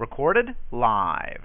Recorded live.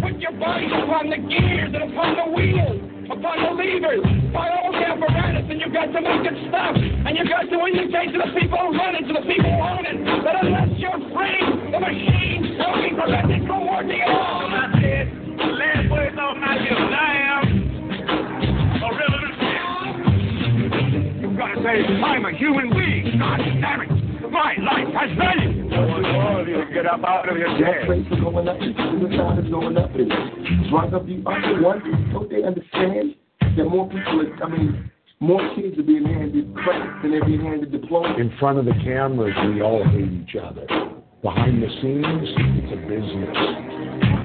put your body upon the gears and upon the wheels, upon the levers, by all the apparatus, and you've got to make it stop. And you've got to indicate to the people who run it, to the people who own it, that unless you're free, the machine will be prevented from working at all. That's it. The last word on my lips. I am a revolutionary. You've got to say, I'm a human being. God damn it. My life has value. Get up out of your chair. going up, going up, drug don't they understand that more people are, I mean, more kids are being handed credit than they're being handed diplomas? In front of the cameras, we all hate each other. Behind the scenes, it's a business.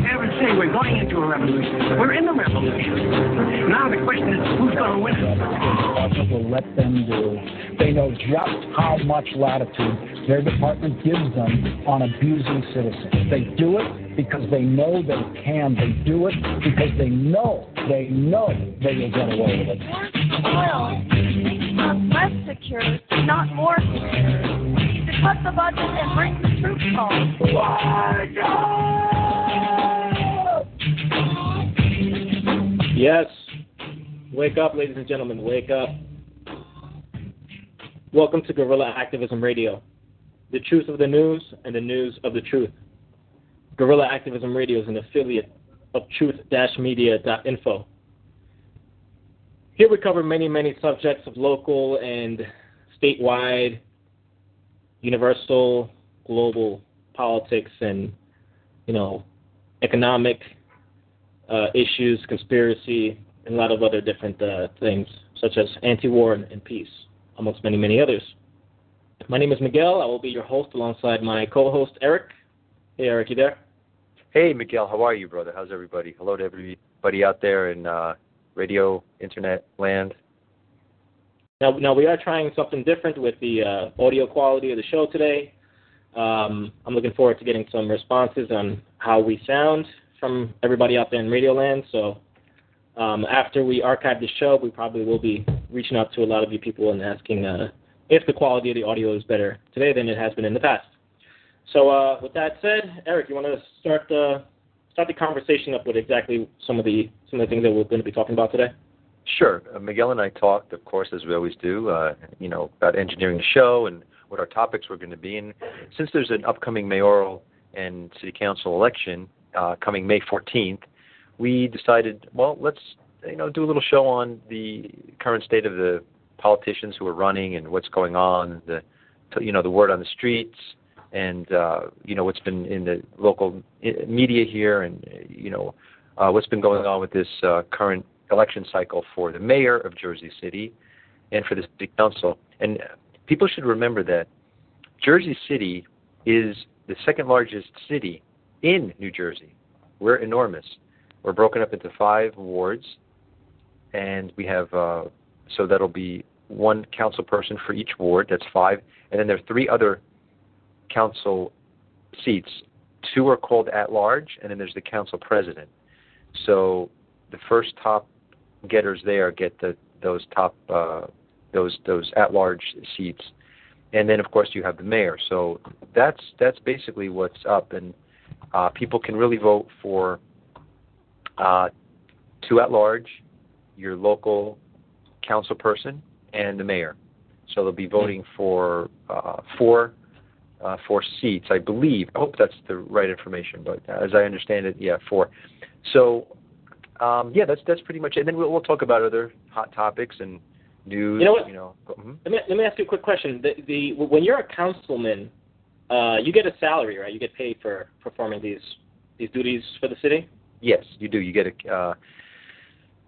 Ever say we're going into a revolution. We're in a revolution. Now the question is, who's going to win it? will let them do. They know just how much latitude their department gives them on abusing citizens. They do it because they know they can. They do it because they know, they know they will get away with it. oil makes us less secure, not more secure. Cut the budget and bring the troops home. Yes. Wake up, ladies and gentlemen. Wake up. Welcome to Guerrilla Activism Radio, the truth of the news and the news of the truth. Guerrilla Activism Radio is an affiliate of truth-media.info. Here we cover many, many subjects of local and statewide, universal, global politics and, you know, economic uh, issues, conspiracy, and a lot of other different uh, things, such as anti-war and peace, amongst many, many others. My name is Miguel. I will be your host alongside my co-host Eric. Hey, Eric, you there? Hey, Miguel, how are you, brother? How's everybody? Hello to everybody out there in uh, radio, internet land. Now, now we are trying something different with the uh, audio quality of the show today. Um, I'm looking forward to getting some responses on how we sound from everybody out there in Radio Land. So um, after we archive the show, we probably will be reaching out to a lot of you people and asking uh, if the quality of the audio is better today than it has been in the past. So uh, with that said, Eric, you want to start uh, start the conversation up with exactly some of the some of the things that we're going to be talking about today? Sure. Uh, Miguel and I talked, of course, as we always do, uh, you know, about engineering the show and what our topics were going to be. And since there's an upcoming mayoral and city council election uh, coming May 14th, we decided, well, let's you know do a little show on the current state of the politicians who are running and what's going on, the you know the word on the streets, and uh, you know what's been in the local media here, and you know uh, what's been going on with this uh, current election cycle for the mayor of Jersey City and for the city council. And people should remember that Jersey City is the second largest city in New Jersey. We're enormous. We're broken up into five wards, and we have uh, so that'll be one council person for each ward. That's five, and then there are three other council seats. Two are called at large, and then there's the council president. So the first top getters there get the those top uh, those those at large seats, and then of course you have the mayor. So that's that's basically what's up, and uh, people can really vote for uh, two at large, your local council person, and the mayor. So they'll be voting for uh, four uh, four seats, I believe. I hope that's the right information, but as I understand it, yeah, four. So um, yeah, that's that's pretty much it. And then we'll, we'll talk about other hot topics and news. You know what? You know, mhm. Let me let me ask you a quick question. The, the when you're a councilman, uh, you get a salary, right? You get paid for performing these these duties for the city. Yes, you do. You get a uh,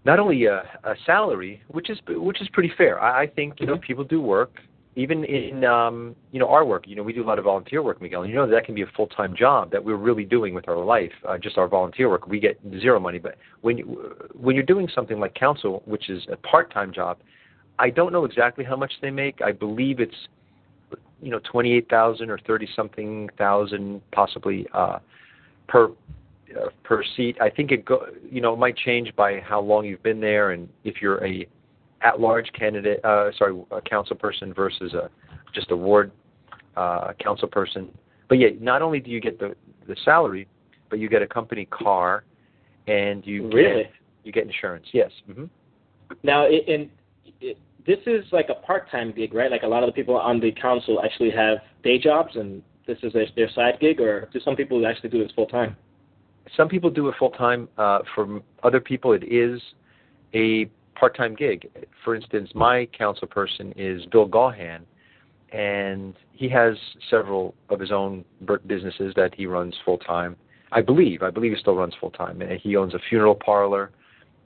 not only a, a salary, which is which is pretty fair. I, I think you know people do work, even in um, you know our work. You know we do a lot of volunteer work, Miguel. And you know that can be a full time job that we're really doing with our life. Uh, just our volunteer work, we get zero money. But when you, when you're doing something like council, which is a part time job, I don't know exactly how much they make. I believe it's you know twenty eight thousand or thirty something thousand possibly uh, per uh, per seat. I think it go you know it might change by how long you've been there and if you're a at large candidate uh, sorry a council person versus a just a ward uh, council person. But yeah, not only do you get the the salary, but you get a company car and you Really? get you get insurance. Yes. hmm Now, it, and it, this is like a part-time gig, right? Like a lot of the people on the council actually have day jobs, and this is their, their side gig, or do some people actually do this full-time? Some people do it full time. Uh, for other people, it is a part time gig. For instance, my council person is Bill Gahan, and he has several of his own businesses that he runs full time. I believe. I believe he still runs full time. And He owns a funeral parlor,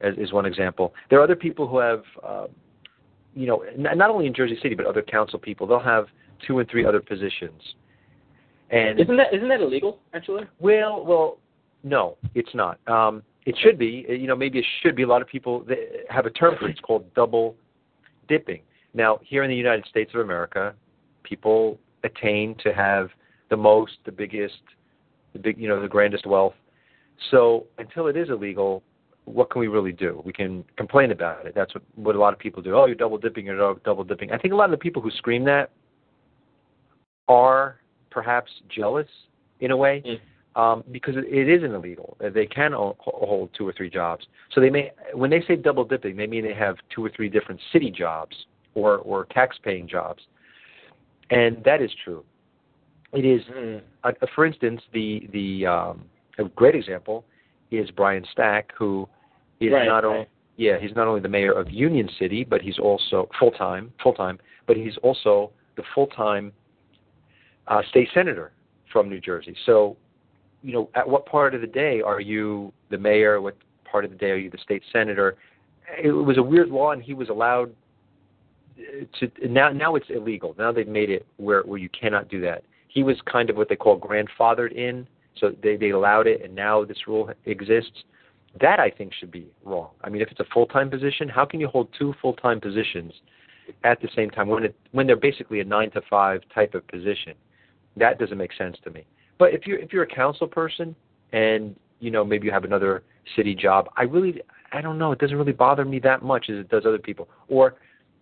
as, is one example. There are other people who have, uh, you know, n- not only in Jersey City but other council people. They'll have two and three other positions. And Isn't that isn't that illegal actually? well, well, no, it's not. Um, it should be. Uh, You know, maybe it should be. A lot of people have a term for it. It's called double dipping. Now, here in the United States of America, people attain to have the most, the biggest, the big, you know, the grandest wealth. So until it is illegal, what can we really do? We can complain about it. That's what what a lot of people do. Oh, you're double dipping. You're double dipping. I think a lot of the people who scream that are perhaps jealous in a way um, because it, isn't illegal. Uh, They can hold two or three jobs. So they may, when they say double dipping, they mean they have two or three different city jobs or or tax paying jobs, and that is true. It is, uh, for instance, the the um, a great example is Brian Stack, who is Right, not only right. yeah he's not only the mayor of Union City, but he's also full time full time, but he's also the full time uh, state senator from New Jersey. So, you know, at what part of the day are you the mayor? What part of the day are you the state senator? It was a weird law, and he was allowed uh, to. Now, now it's illegal. Now they've made it where where you cannot do that. He was kind of what they call grandfathered in, so they they allowed it, and now this rule exists. That I think should be wrong. I mean, if it's a full time position, how can you hold two full time positions at the same time when it when they're basically a nine to five type of position? That doesn't make sense to me. But if you're if you're a council person and you know maybe you have another city job, I really I don't know. It doesn't really bother me that much as it does other people. Or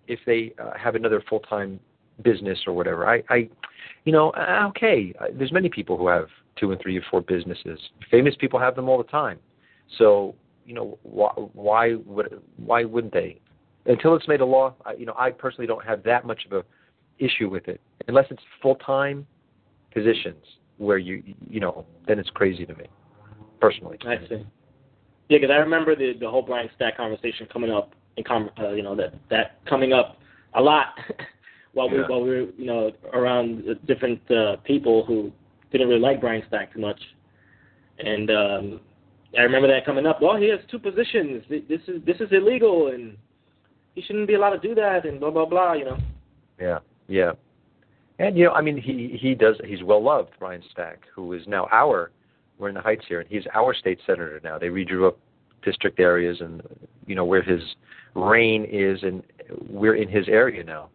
if they uh, have another full time business or whatever, I I you know uh, okay. Uh, There's many people who have two and three or four businesses. Famous people have them all the time. So you know why why would why wouldn't they? Until it's made a law, I, you know I personally don't have that much of a issue with it unless it's full time positions where you you know then it's crazy to me personally. I see. Yeah, because I remember the the whole Brian Stack conversation coming up in com- uh, you know that that coming up a lot while we Yeah. while we were you know around different uh, people who didn't really like Brian Stack too much, and um, I remember that coming up. Well, he has two positions. This is this is illegal, and he shouldn't be allowed to do that, and blah blah blah. You know. Yeah, yeah. And you know, I mean, he he does. He's well loved, Brian Stack, who is now our. We're in the Heights here, and he's our state senator now. They redrew up district areas, and you know where his reign is, and we're in his area now.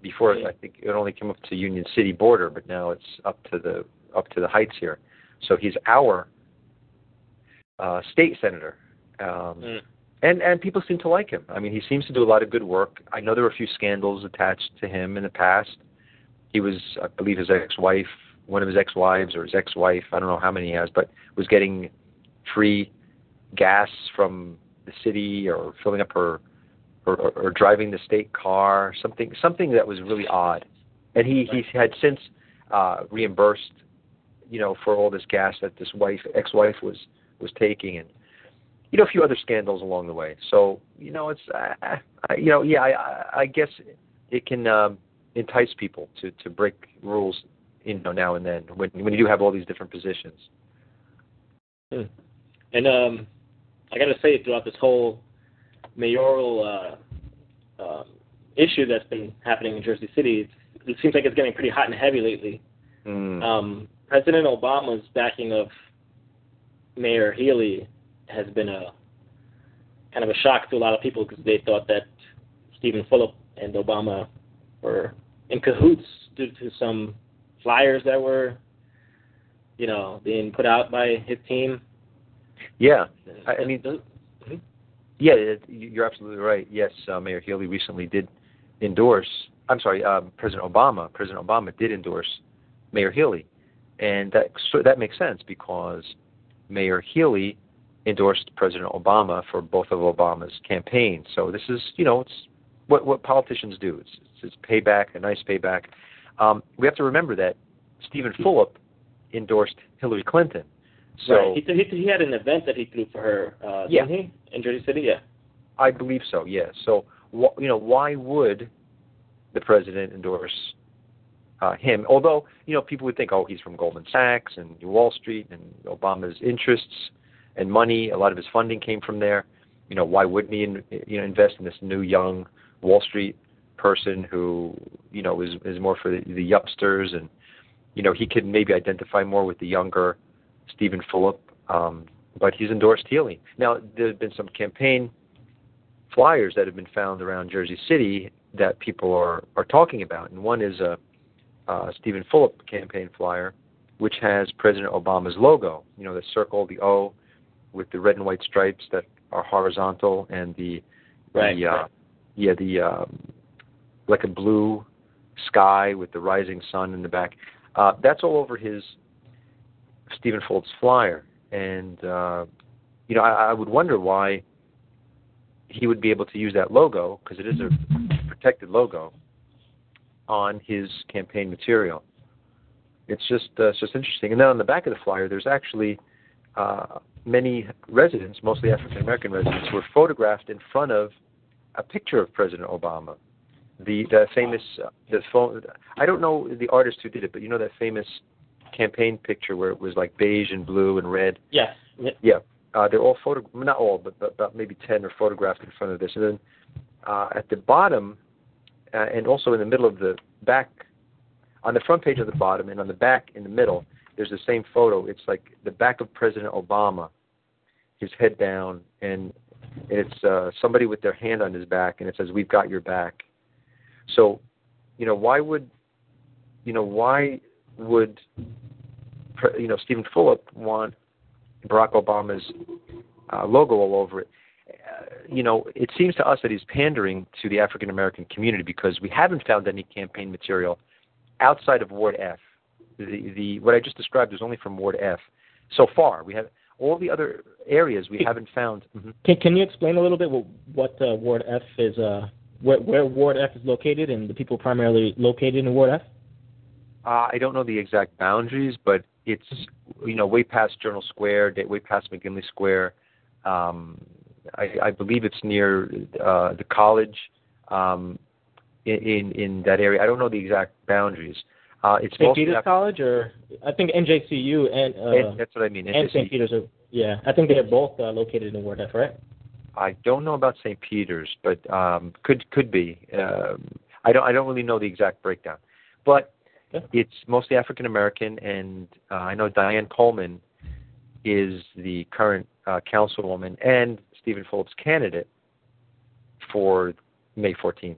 Before, I think it only came up to Union City border, but now it's up to the up to the Heights here. So he's our uh, state senator. Um, and and people seem to like him. I mean, he seems to do a lot of good work. I know there were a few scandals attached to him in the past. He was, I believe, his ex-wife, one of his ex-wives or his ex-wife. I don't know how many he has, but was getting free gas from the city or filling up her or, or, or driving the state car. Something something that was really odd. And he he had since uh, reimbursed, you know, for all this gas that this wife ex-wife was was taking and you know, a few other scandals along the way. So, you know, it's, uh, I, you know, yeah, I, I guess it can um, entice people to to break rules, you know, now and then when when you do have all these different positions. Hmm. And um, I got to say, throughout this whole mayoral uh, um, issue that's been happening in Jersey City, it's, it seems like it's getting pretty hot and heavy lately. Mm. Um, President Obama's backing of Mayor Healy has been a kind of a shock to a lot of people because they thought that Stephen Fulop and Obama were in cahoots due to some flyers that were, you know, being put out by his team. Yeah, I, I mean, yeah, you're absolutely right. Yes, uh, Mayor Healy recently did endorse. I'm sorry, um, President Obama. President Obama did endorse Mayor Healy, and that so that makes sense because Mayor Healy endorsed President Obama for both of Obama's campaigns. So this is, you know, it's what what politicians do. It's it's, it's payback, a nice payback. Um, we have to remember that Stephen Fulop endorsed Hillary Clinton. So right. he, he he had an event that he threw for her. Uh, Yeah. didn't he? In Jersey City, yeah. I believe so. Yeah. So wh- you know, why would the president endorse uh, him? Although you know, people would think, oh, he's from Goldman Sachs and Wall Street, and Obama's interests and money, a lot of his funding came from there. You know, why wouldn't he, in, you know, invest in this new young Wall Street person who, you know, is is more for the, the youngsters, and you know, he could maybe identify more with the younger Stephen Fulop. Um, but he's endorsed Healy. Now, there have been some campaign flyers that have been found around Jersey City that people are, are talking about. And one is a, Stephen Fulop campaign flyer, which has President Obama's logo. You know, the circle, the O, with the red and white stripes that are horizontal, and the Right, the uh, right. Yeah the um, like a blue sky with the rising sun in the back. Uh, that's all over his Stephen Fulop's flyer, and uh, you know I, I would wonder why he would be able to use that logo because it is a protected logo on his campaign material. It's just uh, it's just interesting. And then on the back of the flyer, there's actually uh, many residents, mostly African American residents, were photographed in front of a picture of President Obama. The the famous uh, the phone. I don't know the artist who did it, but you know that famous campaign picture where it was like beige and blue and red. Yes. Yeah. Yeah, uh, they're all photo not all, but, but about maybe ten are photographed in front of this. And then uh, at the bottom, uh, and also in the middle of the back, on the front page of the bottom, and on the back in the middle, there's the same photo. It's like the back of President Obama, his head down, and it's uh, somebody with their hand on his back, and it says, "We've got your back." So, you know, why would, you know, why would, you know, Stephen Fulop want Barack Obama's uh, logo all over it? Uh, you know, it seems to us that he's pandering to the African American community because we haven't found any campaign material outside of Ward F. The, the what I just described is only from Ward F. So far, we have all the other areas we haven't found. Mhm. Can Can you explain a little bit what, what uh, Ward F is? Uh, where where Ward F is located and the people primarily located in Ward F? Uh, I don't know the exact boundaries, but it's you know way past Journal Square, way past McGinley Square. Um, I, I believe it's near uh, the college um, in, in in that area. I don't know the exact boundaries. Uh, it's St. Peter's Af- College, or I think NJCU and uh, and that's what I mean. and St. Peter's are yeah. I think they're both uh, located in Ward F, right? I don't know about St. Peter's, but um, could could be. Um, I don't I don't really know the exact breakdown, but Okay. it's mostly African American, and uh, I know Diane Coleman is the current uh, councilwoman and Stephen Fulop's candidate for May 14th,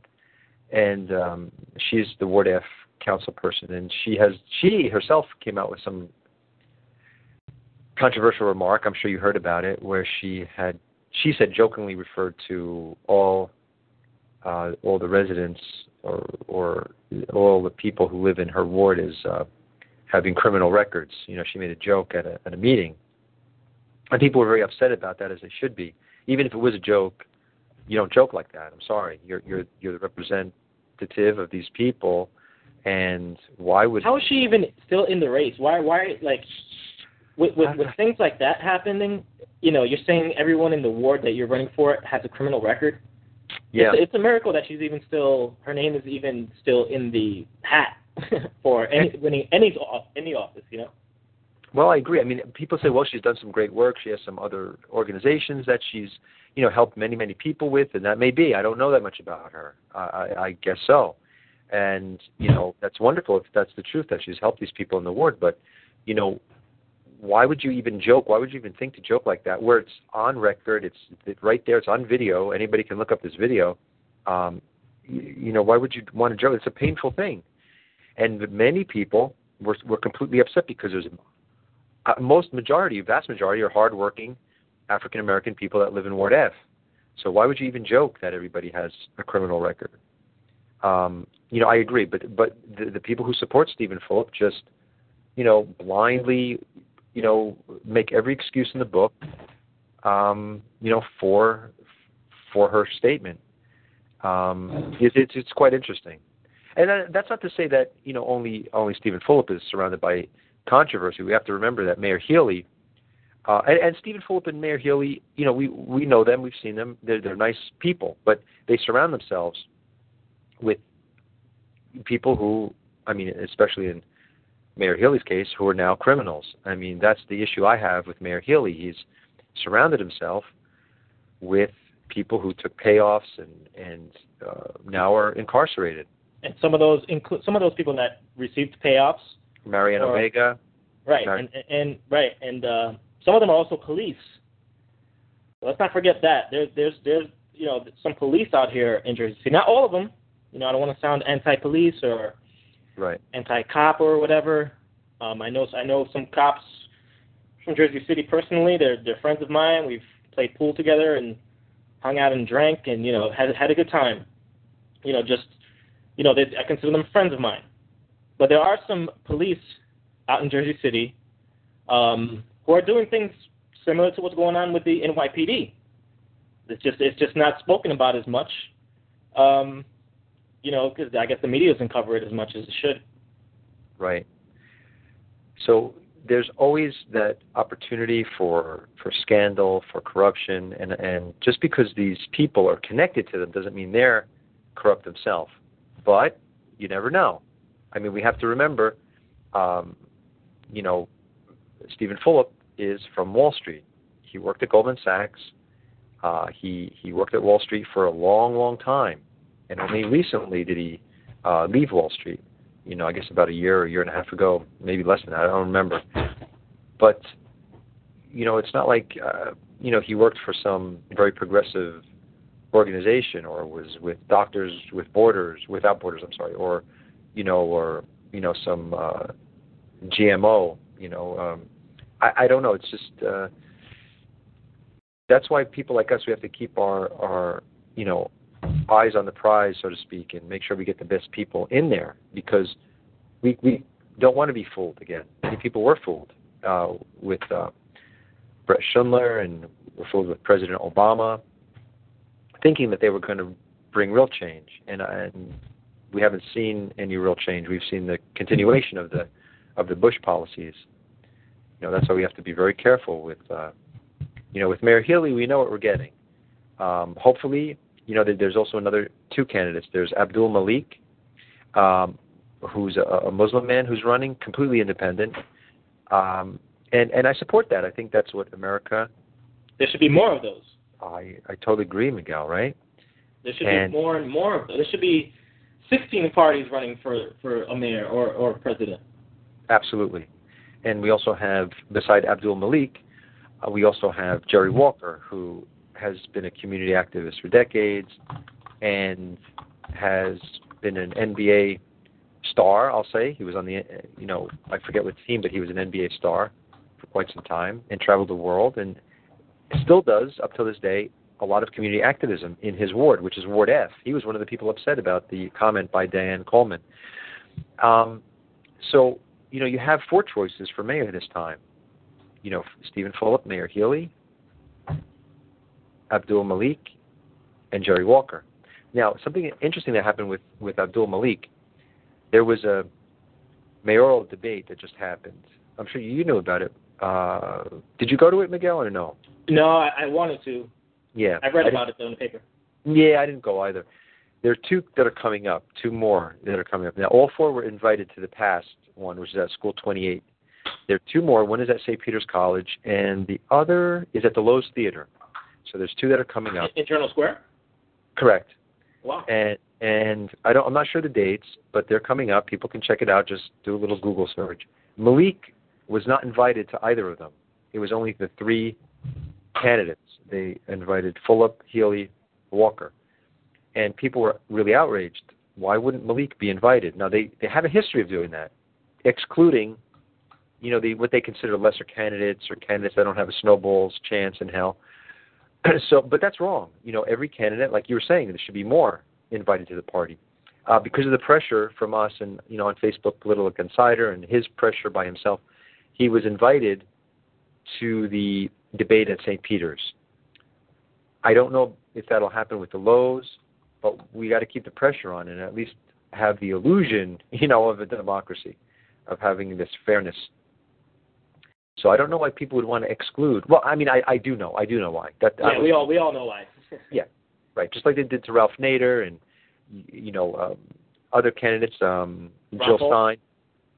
and um, she's the Ward F council person, and she has she herself came out with some controversial remark. I'm sure you heard about it, where she had she said jokingly referred to all uh, all the residents or or all the people who live in her ward as uh, having criminal records. You know, she made a joke at a at a meeting, and people were very upset about that, as they should be. Even if it was a joke, you don't joke like that. I'm sorry. You're you're you're the representative of these people, and why would How is she even still in the race? Why why like with with, with uh, things like that happening, you know, you're saying everyone in the ward that you're running for has a criminal record. Yeah. It's, it's a miracle that she's even still her name is even still in the hat for any winning any any office. You know. Well, I agree. I mean, people say, well, she's done some great work. She has some other organizations that she's, you know, helped many, many people with, and that may be. I don't know that much about her. I, I, I guess so. And you know, that's wonderful if that's the truth that she's helped these people in the ward. But, you know, why would you even joke? Why would you even think to joke like that? Where it's on record, it's, right there, it's on video. Anybody can look up this video. Um, you, you know, why would you want to joke? It's a painful thing, and many people were were completely upset because there's uh, most majority, vast majority, are hardworking African American people that live in Ward F. So why would you even joke that everybody has a criminal record? Um, you know, I agree, but but the, the people who support Stephen Fulop just, you know, blindly, you know, make every excuse in the book, um, you know, for for her statement. Um, it's, it's it's quite interesting, and that, that's not to say that you know only only Stephen Fulop is surrounded by controversy. We have to remember that Mayor Healy. uh, and, and Stephen Fulop and Mayor Healy, you know, we we know them, we've seen them. They're they're nice people, but they surround themselves with people who, I mean, especially in Mayor Healy's case, who are now criminals. I mean, that's the issue I have with Mayor Healy. He's surrounded himself with people who took payoffs and and uh, now are incarcerated. And some of those include some of those people that received payoffs. Mariano Or- Vega. Right, Mar- and, and and right, and uh, some of them are also police. Let's not forget that there's there's there's you know some police out here in Jersey City. Not all of them. You know, I don't want to sound anti-police or Right. anti-cop or whatever. Um, I know I know some cops from Jersey City personally. They're they're friends of mine. We've played pool together and hung out and drank and you know had had a good time. You know, just you know, they, I consider them friends of mine. But there are some police out in Jersey City um, who are doing things similar to what's going on with the NYPD. It's just it's just not spoken about as much. Um, you know, because I guess the media doesn't cover it as much as it should. Right. So there's always that opportunity for for scandal, for corruption, and and just because these people are connected to them doesn't mean they're corrupt themselves. But you never know. I mean, we have to remember, um, you know, Stephen Fulop is from Wall Street. He worked at Goldman Sachs. Uh, he he worked at Wall Street for a long, long time, and only recently did he uh, leave Wall Street you know, I guess about a year or a year and a half ago, maybe less than that. I don't remember. But you know, it's not like uh, you know he worked for some very progressive organization or was with Doctors with Borders, without Borders. I'm sorry, or you know, or you know, some uh, GMO. You know, um, I, I don't know. It's just uh, that's why people like us we have to keep our our you know eyes on the prize, so to speak, and make sure we get the best people in there because we we don't want to be fooled again. Many people were fooled uh, with uh, Bret Schundler and were fooled with President Obama, thinking that they were going to bring real change, and, and we haven't seen any real change. We've seen the continuation of the of the Bush policies. You know, that's why we have to be very careful with. Uh, you know, with Mayor Healy, we know what we're getting. Um, hopefully, you know, there's also another two candidates. There's Abdul Malik, um, who's a, a Muslim man who's running, completely independent, um, and and I support that. I think that's what America. There should be more of those. I I totally agree, Miguel. Right? There should And- be more and more of those. There should be 16 parties running for for a mayor or or president. Absolutely. And we also have, beside Abdul Malik, uh, we also have Jerry Walker, who has been a community activist for decades and has been an NBA star, I'll say. He was on the, you know, I forget what team, but he was an NBA star for quite some time and traveled the world and still does, up till this day, a lot of community activism in his ward, which is Ward F. He was one of the people upset about the comment by Diane Coleman. Um, so, you know, you have four choices for mayor this time. You know, Stephen Fulop, Mayor Healy, Abdul Malik, and Jerry Walker. Now, something interesting that happened with, with Abdul Malik, there was a mayoral debate that just happened. I'm sure you knew about it, Uh, did you go to it, Miguel, or no? No, I, I wanted to. Yeah. I read I about it though in the paper. Yeah, I didn't go either. There are two that are coming up, two more that are coming up. Now, all four were invited to the past one, which is at School 28. There are two more. One is at St. Peter's College, and the other is at the Loew's Theater. So there's two that are coming up. In Journal Square. Correct. Wow. And and I don't. I'm not sure the dates, but they're coming up. People can check it out. Just do a little Google search. Malik was not invited to either of them. It was only the three candidates. They invited Fulop, Healy, Walker, and people were really outraged. Why wouldn't Malik be invited? Now they they have a history of doing that, excluding, you know, the what they consider lesser candidates or candidates that don't have a snowball's chance in hell. so, but that's wrong. You know, every candidate, like you were saying, there should be more invited to the party. Uh, because of the pressure from us and you know on Facebook Political Insider and his pressure by himself, he was invited to the debate at St. Peter's. I don't know if that'll happen with the Loew's, but we got to keep the pressure on and at least have the illusion, you know, of a democracy, of having this fairness. So I don't know why people would want to exclude. Well, I mean, I, I do know. I do know why. That Yeah, we all we all know why. yeah, right. Just like they did to Ralph Nader and you know um, other candidates, um, Ron Jill Paul? Stein,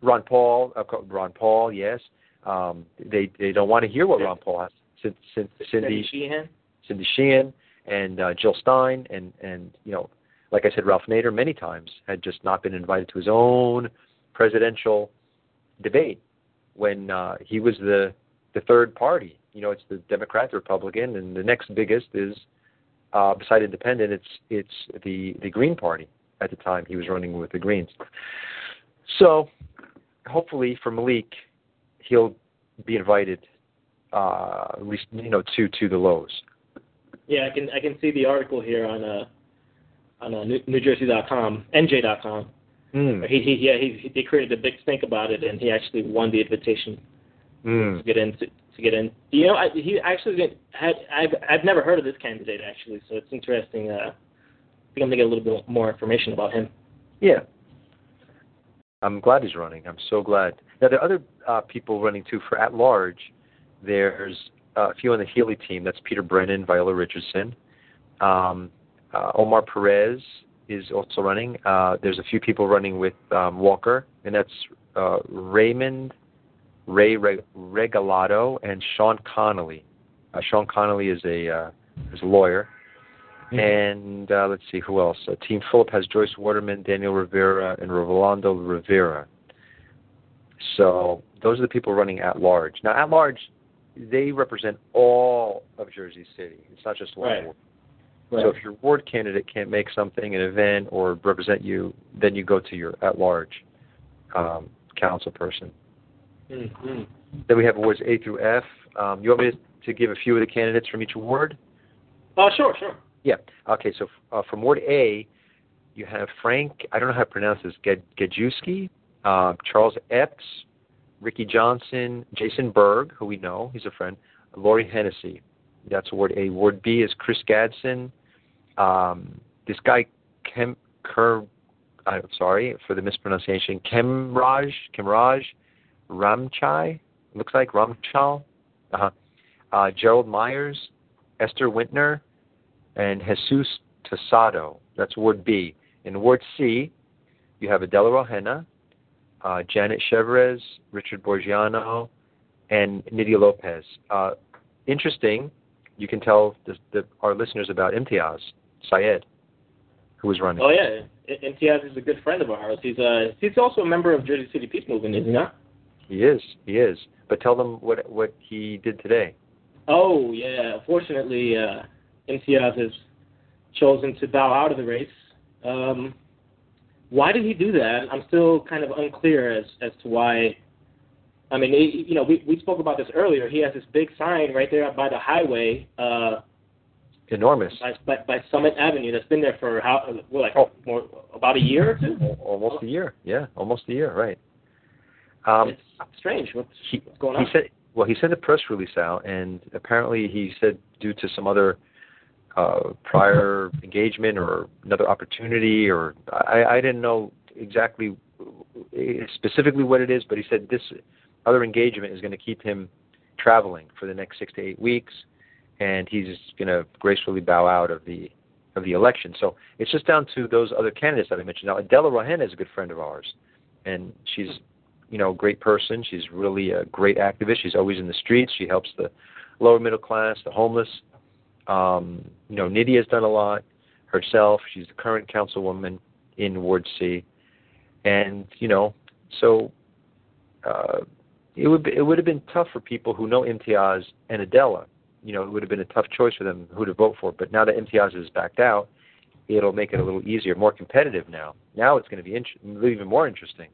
Ron Paul, uh, Ron Paul. Yes, um, they they don't want to hear what Ron Paul has. Since since Cindy Sheehan. Cindy Sheehan and uh, Jill Stein and and you know, like I said, Ralph Nader many times had just not been invited to his own presidential debate when uh, he was the the third party. You know, it's the Democrat, the Republican, and the next biggest is uh, beside Independent. It's it's the the Green Party at the time. He was running with the Greens. So, hopefully for Malik, he'll be invited. Uh, at least you know to to the Loew's. Yeah, I can I can see the article here on uh on uh, New, NewJersey.com, NJ.com. Mm. He, he yeah he, they created a big stink about it, and he actually won the invitation Mm. to get in to, to get in. You know, I, he actually didn't, had I've I've never heard of this candidate actually, so it's interesting. Uh, I think I'm gonna get a little bit more information about him. Yeah. I'm glad he's running. I'm so glad. Now, there are other uh, people running too for at large. There's uh, a few on the Healy team. That's Peter Brennan, Viola Richardson. Um, uh, Omar Perez is also running. Uh, there's a few people running with um, Walker, and that's uh, Raymond Ray Reg- Regalado and Sean Connolly. Uh, Sean Connolly is a uh, is a lawyer. And uh, let's see who else. Uh, Team Fulop has Joyce Waterman, Daniel Rivera, and Rolando Rivera. So those are the people running at large. Now, at large, they represent all of Jersey City. It's not just one Right. Right. So if your ward candidate can't make something, an event, or represent you, then you go to your at large um, council person. Mm-hmm. Then we have wards A through F. Um, you want me to give a few of the candidates from each ward? Oh, sure, sure. Yeah. Okay. So uh, from Ward A, you have Frank. I don't know how to pronounce this. Gajewski, uh, Charles Epps, Ricky Johnson, Jason Berg, who we know, he's a friend. Lori Hennessy. That's Ward A. Ward B is Chris Gadsden. Um, this guy Kem Ker. I'm sorry for the mispronunciation. Kemraj Kemraj Ramchai. Looks like Ramchal. Uh-huh. Uh, Gerald Myers, Esther Wintner, and Jesus Tosado. That's Ward B. In Ward C, you have Adela Rojena, uh, Janet Chevres, Richard Boggiano, and Nidia Lopez. Uh, interesting, you can tell the, the, our listeners about Imtiaz Syed, who was running. Oh yeah, Imtiaz is a good friend of ours. He's uh he's also a member of Jersey City Peace Movement, is he not? He is, he is. But tell them what what he did today. Oh yeah. Fortunately, uh, Imtiaz has chosen to bow out of the race. Um, why did he do that? I'm still kind of unclear as as to why. I mean, it, you know, we we spoke about this earlier. He has this big sign right there by the highway, uh, Enormous. by, by by Summit Avenue. That's been there for how, well, like Oh. more about a year or two. Almost a year. Yeah, almost a year, right. Um, It's strange. What's, he, what's going he on? said well he sent a press release out and apparently he said due to some other uh prior engagement or another opportunity or i i didn't know exactly uh, specifically what it is but he said this other engagement is going to keep him traveling for the next six to eight weeks, and he's going to gracefully bow out of the of the election. So it's just down to those other candidates that I mentioned. Now, Adela Rohen is a good friend of ours, and she's you know a great person. She's really a great activist. She's always in the streets. She helps the lower middle class, the homeless. Um, you know, Nydia has done a lot herself. She's the current councilwoman in Ward C, and you know, so uh, it would be, it would have been tough for people who know Imtiaz and Adela. You know, it would have been a tough choice for them who to vote for. But now that Imtiaz is backed out, it'll make it a little easier, more competitive now. Now it's going to be int- even more interesting.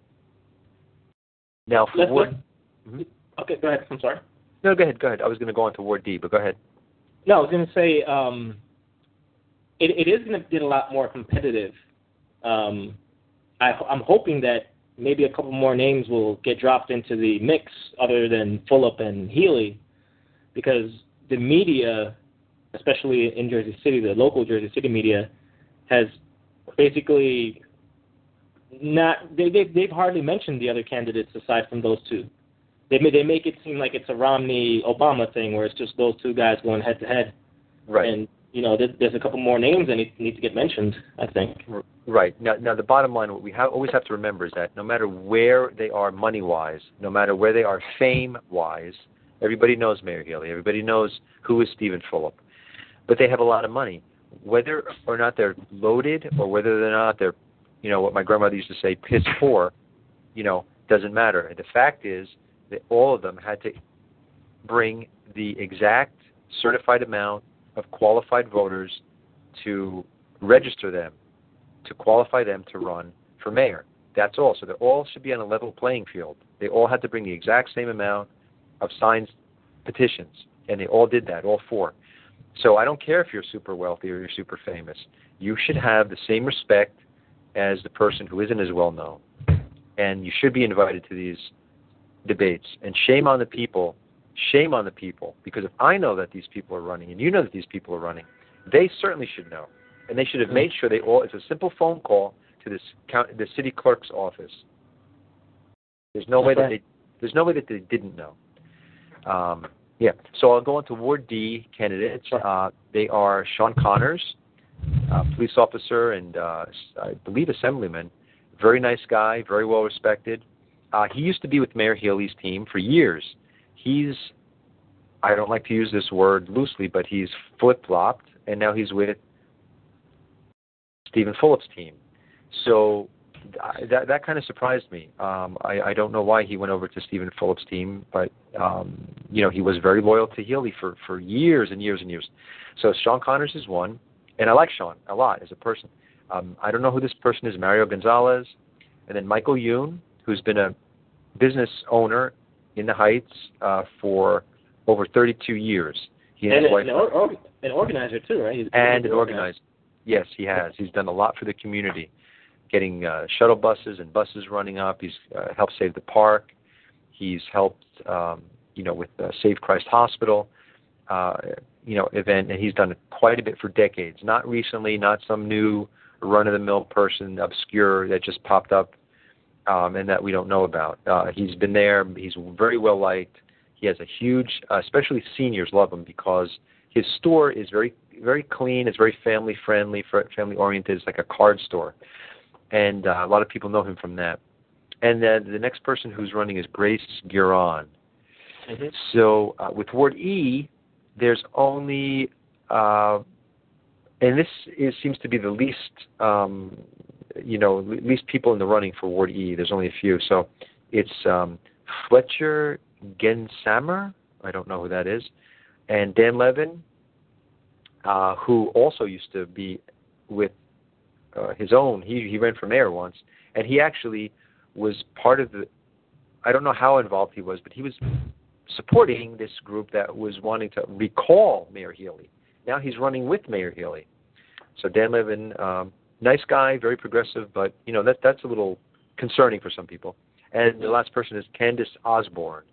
Now, for Let's Ward, look- Okay, go ahead. I'm sorry. no, go ahead, go ahead. I was going to go on to Ward D, but go ahead. No, I was going to say um, it, it is going to get a lot more competitive. Um, I, I'm hoping that maybe a couple more names will get dropped into the mix other than Fulop and Healy, because the media, especially in Jersey City, the local Jersey City media, has basically not they they they've hardly mentioned the other candidates aside from those two. They they make it seem like it's a Romney Obama thing where it's just those two guys going head to head. Right. And you know, there's, there's a couple more names that need, need to get mentioned. I think. Right. Now, now the bottom line, what we have, always have to remember is that no matter where they are money-wise, no matter where they are fame-wise, everybody knows Mayor Healy. Everybody knows who is Stephen Fulop. But they have a lot of money. Whether or not they're loaded or whether they're not they're, you know, what my grandmother used to say, piss poor, you know, doesn't matter. The fact is that all of them had to bring the exact certified amount of qualified voters to register them to qualify them to run for mayor. That's all. So they all should be on a level playing field. They all had to bring the exact same amount of signed petitions, and they all did that, all four. So I don't care if you're super wealthy or you're super famous. You should have the same respect as the person who isn't as well known, and you should be invited to these debates. And shame on the people, shame on the people, because if I know that these people are running, and you know that these people are running, they certainly should know and they should have made sure they all. It's a simple phone call to this count, the city clerk's office. There's no way that they. There's no way that they didn't know. Um, yeah. So I'll go on to Ward D candidates. Uh, they are Sean Connors, uh, police officer and uh, I believe assemblyman. Very nice guy, very well respected. Uh, he used to be with Mayor Healy's team for years. He's, I don't like to use this word loosely, but he's flip flopped, and now he's with Stephen Fulop's team. So that that kind of surprised me. Um, I, I don't know why he went over to Stephen Fulop's team, but um, you know he was very loyal to Healy for for years and years and years. So Sean Connors is one, and I like Sean a lot as a person. Um, I don't know who this person is, Mario Gonzalez, and then Michael Yun, who's been a business owner in the Heights uh, for over 32 years. He and, and an, or, an organizer too, right? He's and an organizer. Yes, he has. He's done a lot for the community, getting uh, shuttle buses and buses running up. He's uh, helped save the park. He's helped, um, you know, with uh, Save Christ Hospital, uh, you know, event, and he's done quite a bit for decades. Not recently, not some new run-of-the-mill person, obscure that just popped up um, and that we don't know about. Uh, he's been there. He's very well liked. He has a huge, uh, especially seniors love him because his store is very very clean. It's very family friendly, family oriented. It's like a card store, and uh, a lot of people know him from that. And then the next person who's running is Grace Gueron. Mm-hmm. So uh, with Ward E, there's only, uh, and this is, seems to be the least, um, you know, at least people in the running for Ward E. There's only a few. So it's um, Fletcher Gensamer. I don't know who that is, and Dan Levin, uh, who also used to be with uh, his own. He he ran for mayor once, and he actually was part of the. I don't know how involved he was, but he was supporting this group that was wanting to recall Mayor Healy. Now he's running with Mayor Healy. So Dan Levin, um, nice guy, very progressive, but you know that that's a little concerning for some people. And the last person is Candace Osborne.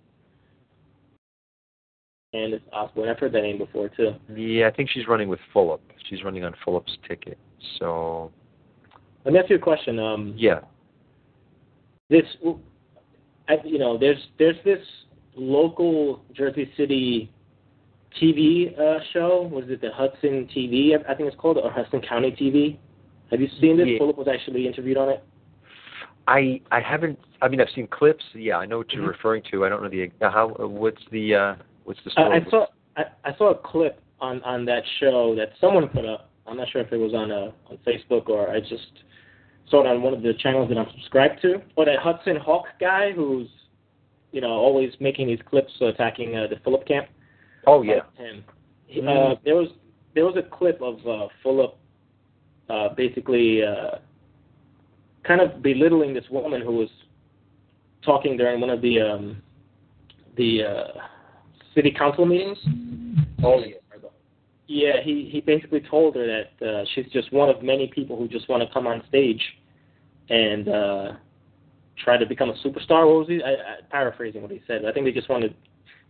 Candace Osborne. I've heard that name before too. Yeah, I think she's running with Fulop. She's running on Fulop's ticket. So let me ask you a question. Um, yeah, this, I, you know, there's there's this local Jersey City TV uh, show. Was it the Hudson TV? I think it's called, or Hudson County TV. Have you seen this? Yeah. Fulop was actually interviewed on it. I I haven't. I mean, I've seen clips. Yeah, I know what you're Mhm. referring to. I don't know the uh, how. uh, What's the uh, what's the I, story? I saw I, I saw a clip on on that show that someone put up. I'm not sure if it was on uh, on Facebook or I just saw it on one of the channels that I'm subscribed to. Or that Hudson Hawk guy who's you know always making these clips attacking uh, the Fulop camp. oh yeah. him. He, Mhm. uh, there was there was a clip of uh, Fulop uh, basically uh, kind of belittling this woman who was talking during one of the um, the uh, city council meetings. Oh yeah. Yeah, he he basically told her that uh, she's just one of many people who just want to come on stage and uh, try to become a superstar. What was he? I, I, paraphrasing what he said. I think they just want to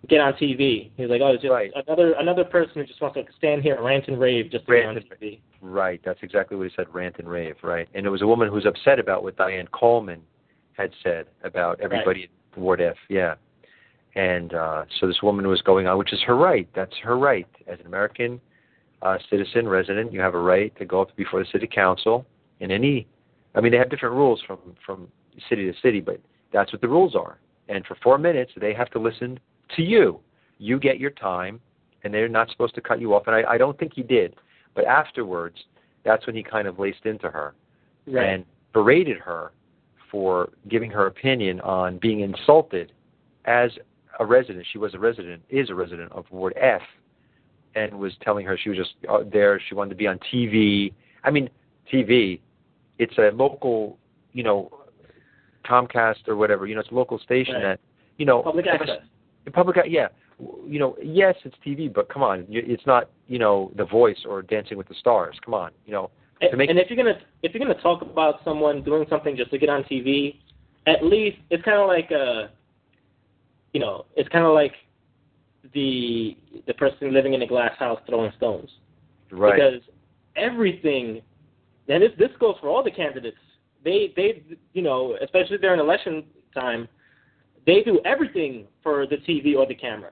get on TV. He's like, oh, it's just Right. another another person who just wants to stand here and rant and rave just to Rant get on TV. Right. That's exactly what he said. Rant and rave. Right. And it was a woman who was upset about what Diane Coleman had said about everybody at Ward F. Yeah. And uh, so this woman was going on, which is her right. That's her right as an American uh, citizen resident. You have a right to go up before the city council in any. I mean, they have different rules from from city to city, but that's what the rules are. And for four minutes, they have to listen to you. You get your time, and they're not supposed to cut you off. And I, I don't think he did. But afterwards, that's when he kind of laced into her Right. and berated her for giving her opinion on being insulted as a resident. She was a resident, is a resident of Ward F, and was telling her she was just uh, there. She wanted to be on TV. I mean, TV. It's a local, you know, Comcast or whatever. You know, it's a local station Right. that, you know, Public access. Public, yeah. You know, yes, it's TV, but come on, it's not, you know, The Voice or Dancing with the Stars. Come on, you know, to And, make and if you're gonna if you're gonna talk about someone doing something just to get on TV, at least it's kind of like a, you know, it's kind of like the the person living in a glass house throwing stones. right. Because everything, and this this goes for all the candidates. They they you know especially during election time, they do everything for the TV or the camera.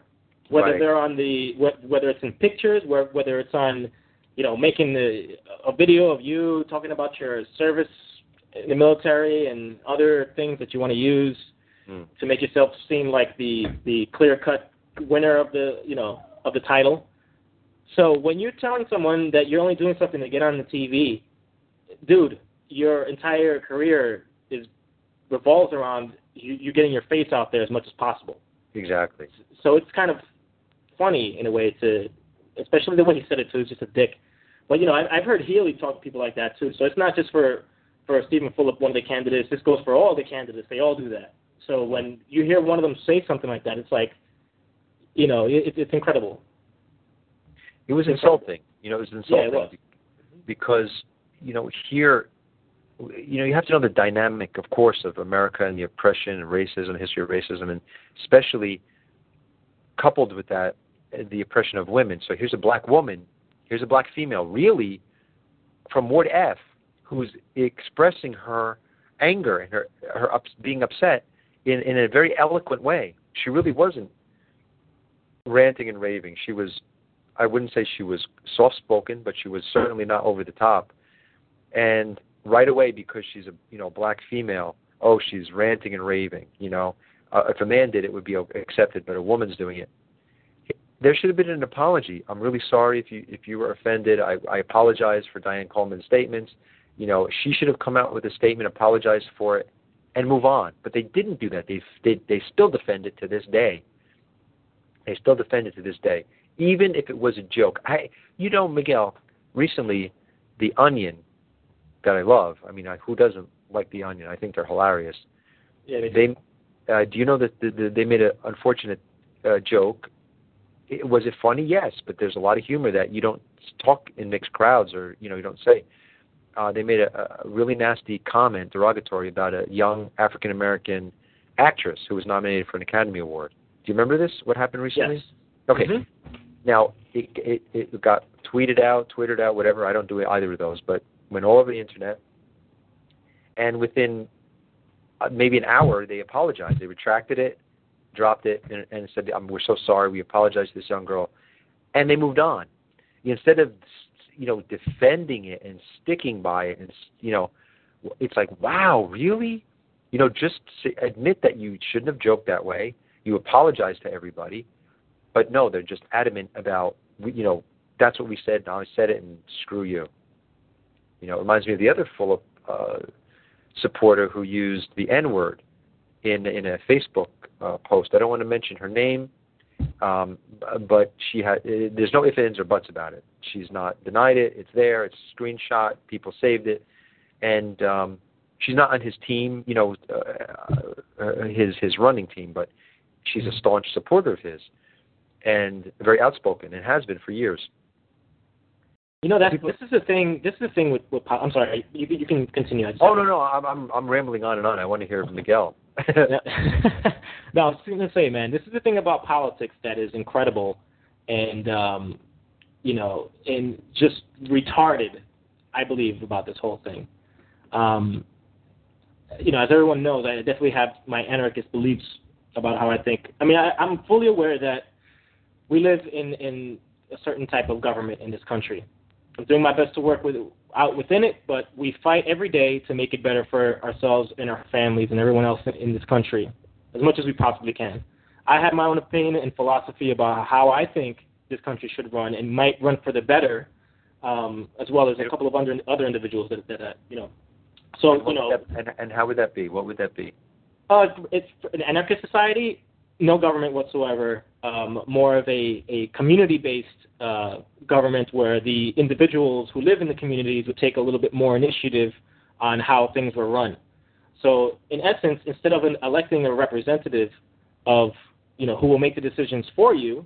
Whether Right. they're on the whether it's in pictures, whether it's on, you know, making the a video of you talking about your service in the military and other things that you want to use Mm. to make yourself seem like the the clear cut winner of the you know of the title. So when you're telling someone that you're only doing something to get on the TV, dude, your entire career is revolves around you, you getting your face out there as much as possible. Exactly. So it's kind of funny in a way to, especially the way he said it too. He's just a dick. But you know, I've, I've heard Healy talk to people like that too. So it's not just for for Stephen Fulop, one of the candidates. This goes for all the candidates. They all do that. So when you hear one of them say something like that, it's like, you know, it, it's incredible. It was insulting. You know, it was Yeah, insulting it was. because you know here, you know, you have to know the dynamic, of course, of America and the oppression and racism, history of racism, and especially coupled with that, the oppression of women. So here's a black woman, here's a black female, really from Ward F, who's expressing her anger and her her ups, being upset in in a very eloquent way. She really wasn't ranting and raving. She was I wouldn't say she was soft spoken, but she was certainly not over the top. And right away, because she's a you know black female, oh she's ranting and raving. You know, uh, if a man did it, would be accepted, but a woman's doing it. There should have been an apology. I'm really sorry if you if you were offended. I, I apologize for Diane Coleman's statements. You know, she should have come out with a statement, apologize for it, and move on. But they didn't do that. They they they still defend it to this day. They still defend it to this day, even if it was a joke. I, you know, Miguel, recently, The Onion, that I love. I mean, I, who doesn't like The Onion? I think they're hilarious. Yeah, they do. They, uh, do you know that the, the, they made an unfortunate uh, joke? It, was it funny? Yes, but there's a lot of humor that you don't talk in mixed crowds, or you know, you don't say. Uh, they made a, a really nasty comment, derogatory, about a young African American actress who was nominated for an Academy Award. Do you remember this? What happened recently? Yes. Okay. Mhm. Now it, it it got tweeted out, twittered out, whatever. I don't do either of those, but went all over the internet. And within uh, maybe an hour, they apologized. They retracted it. dropped it and, and said, "We're so sorry. We apologize to this young girl," and they moved on. Instead of you know defending it and sticking by it, and you know, it's like, "Wow, really?" You know, just admit that you shouldn't have joked that way. You apologize to everybody, but no, they're just adamant about you know that's what we said. Now I said it, and screw you. You know, it reminds me of the other Fulop uh, supporter who used the N word in in a Facebook uh, post. I don't want to mention her name, um, but she had. Uh, there's no ifs, ands, or buts about it. She's not denied it. It's there. It's a screenshot. People saved it, and um, she's not on his team. You know, uh, uh, his his running team, but she's a staunch supporter of his, and very outspoken, and has been for years. You know, that's this is the thing. This is the thing with. with I'm sorry. You, you can continue. Oh no, no, I'm I'm I'm rambling on and on. I want to hear from Miguel. no, I was going to say, man, this is the thing about politics that is incredible, and um, you know, and just retarded. I believe about this whole thing. Um, you know, as everyone knows, I definitely have my anarchist beliefs about how I think. I mean, I, I'm fully aware that we live in in a certain type of government in this country I'm doing my best to work with out within it, but we fight every day to make it better for ourselves and our families and everyone else in, this country as much as we possibly can. I have my own opinion and philosophy about how I think this country should run and might run for the better, um, as well as a couple of other other individuals that, that uh, you know. So and you know, that, and, and how would that be? What would that be? Uh, it's an anarchist society, no government whatsoever. Um, more of a, a community-based uh, government where the individuals who live in the communities would take a little bit more initiative on how things were run. So, in essence, instead of electing a representative of you know who will make the decisions for you,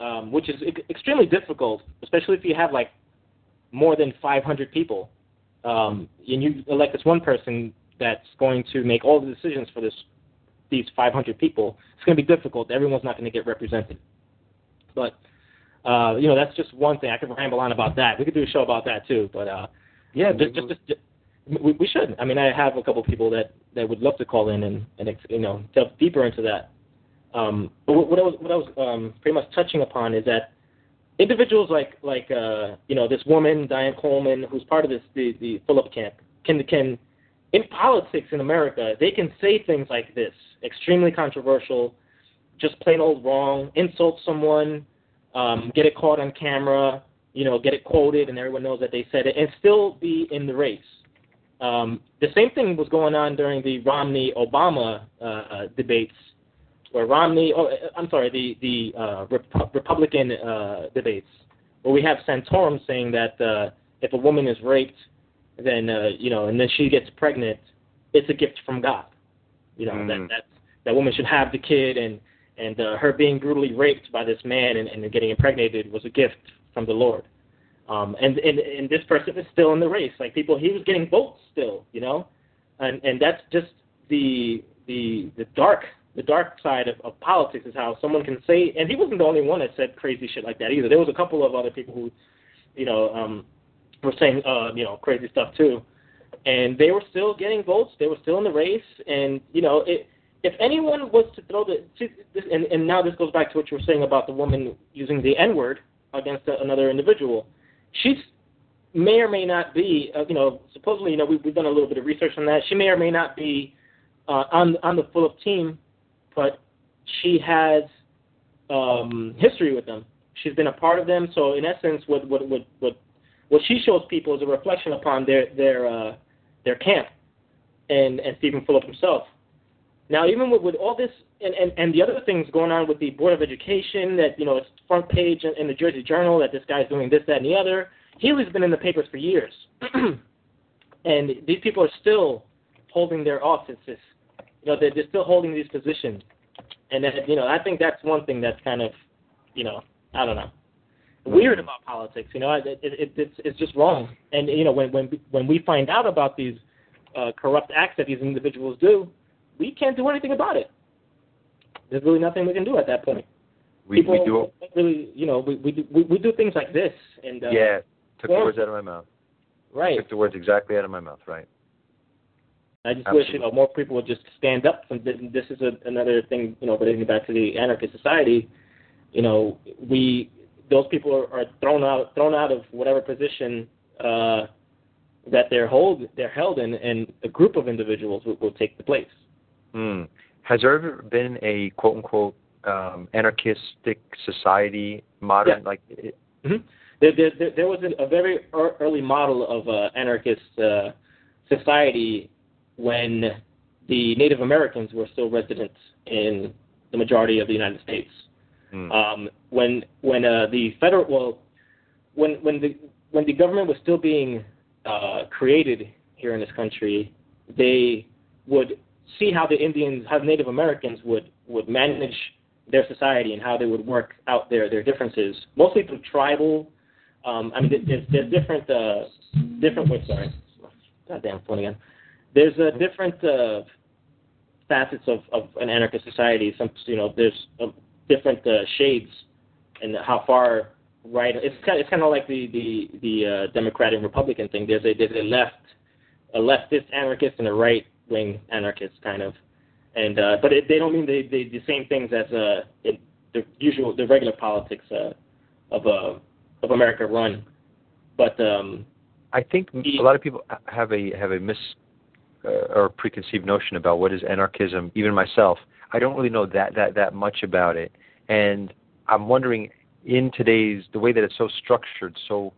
um, which is extremely difficult, especially if you have like more than 500 people, um, and you elect this one person that's going to make all the decisions for this these 500 people, it's going to be difficult. Everyone's not going to get represented. But uh, you know, that's just one thing. I could ramble on about that. We could do a show about that too. But uh, yeah, just, just, just, just we, we should. I mean, I have a couple of people that that would love to call in and and you know delve deeper into that. Um, but what I was what I was um, pretty much touching upon is that individuals like like uh, you know this woman Diane Coleman, who's part of this the the Fulop camp, can can in politics in America they can say things like this, extremely controversial, just plain old wrong, insult someone, um, get it caught on camera, you know, get it quoted, and everyone knows that they said it, and still be in the race. Um, the same thing was going on during the Romney Obama uh, debates, where Romney, oh, I'm sorry, the the uh, Rep- Republican uh, debates, where we have Santorum saying that uh, if a woman is raped, then uh, you know, and then she gets pregnant, it's a gift from God. You know mm. that that that woman should have the kid, and and uh, her being brutally raped by this man and, and getting impregnated was a gift from the Lord. Um, and, and and this person is still in the race. Like people, he was getting votes still, you know, and and that's just the the the dark the dark side of, of politics is how someone can say. And he wasn't the only one that said crazy shit like that either. There was a couple of other people who, you know, um, were saying uh, you know crazy stuff too, and they were still getting votes. They were still in the race, and you know it if anyone was to throw the, and, and now this goes back to what you were saying about the woman using the N word against another individual, she's may or may not be, uh, you know, supposedly, you know, we, we've done a little bit of research on that. She may or may not be uh, on on the Fulop team, but she has um, history with them. She's been a part of them. So in essence, what what what what, what she shows people is a reflection upon their their uh, their camp and and Stephen Fulop himself. Now, even with, with all this and, and, and the other things going on with the Board of Education, that, you know, it's front page in, in the Jersey Journal that this guy's doing this, that, and the other, Healy's been in the papers for years. and these people are still holding their offices. You know, they're, they're still holding these positions. And, that, you know, I think that's one thing that's kind of, you know, I don't know, weird about politics. You know, it, it, it, it's, it's just wrong. And, you know, when, when, when we find out about these uh, corrupt acts that these individuals do, we can't do anything about it. There's really nothing we can do at that point. We, People we do really, you know, we we do, we, we do things like this, and uh, yeah, took the words out of my mouth. Right. Took the words exactly out of my mouth. Right. I just wish you know more people would just stand up. And this is a, another thing, you know, relating back to the anarchist society. You know, we those people are, are thrown out thrown out of whatever position uh, that they're hold they're held in, and a group of individuals will, will take the place. Hmm. Has there ever been a quote unquote um, anarchistic society modern Yeah. like? It, Mm-hmm. There, there, there, was a, very early model of uh, anarchist uh, society when the Native Americans were still residents in the majority of the United States. hmm. Um, when when uh, the federal well, when when the when the government was still being uh, created here in this country, they would see how the Indians, how Native Americans would would manage their society and how they would work out their their differences, mostly through tribal. Um, I mean, there's, there's different uh, different. Wait, sorry, goddamn phone again. There's uh, different uh, facets of, of an anarchist society. Some you know, there's uh, different uh, shades and how far right. It's kind it's kind of like the the the uh, Democrat and Republican thing. There's a there's a left a leftist anarchist and a right wing anarchist kind of, and uh, but it, they don't mean they, they the same things as uh in the usual the regular politics uh, of uh, of America run. But um, I think a lot of people have a have a mis uh, or preconceived notion about what is anarchism. Even myself, I don't really know that that that much about it, and I'm wondering in today's the way that it's so structured, so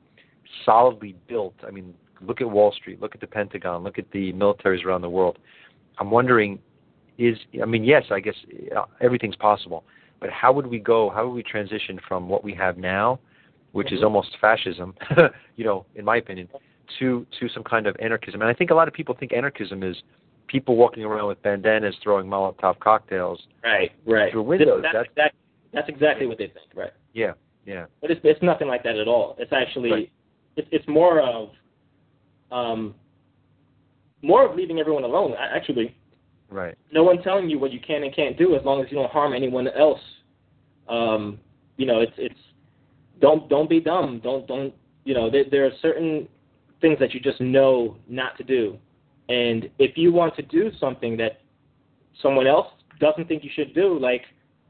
solidly built. I mean, look at Wall Street, look at the Pentagon, look at the militaries around the world. I'm wondering, is I mean, yes, I guess uh, everything's possible, but how would we go? How would we transition from what we have now, which is almost fascism, you know, in my opinion, to to some kind of anarchism? And I think a lot of people think anarchism is people walking around with bandanas, throwing Molotov cocktails right, right. through windows. That's, That's exact, that's exactly what they think, right? yeah, yeah. But it's it's nothing like that at all. It's actually Right. it's it's more of um more of leaving everyone alone. Actually, Right. no one telling you what you can and can't do as long as you don't harm anyone else. Um, you know, it's it's don't don't be dumb. Don't don't you know there, there are certain things that you just know not to do, and if you want to do something that someone else doesn't think you should do, like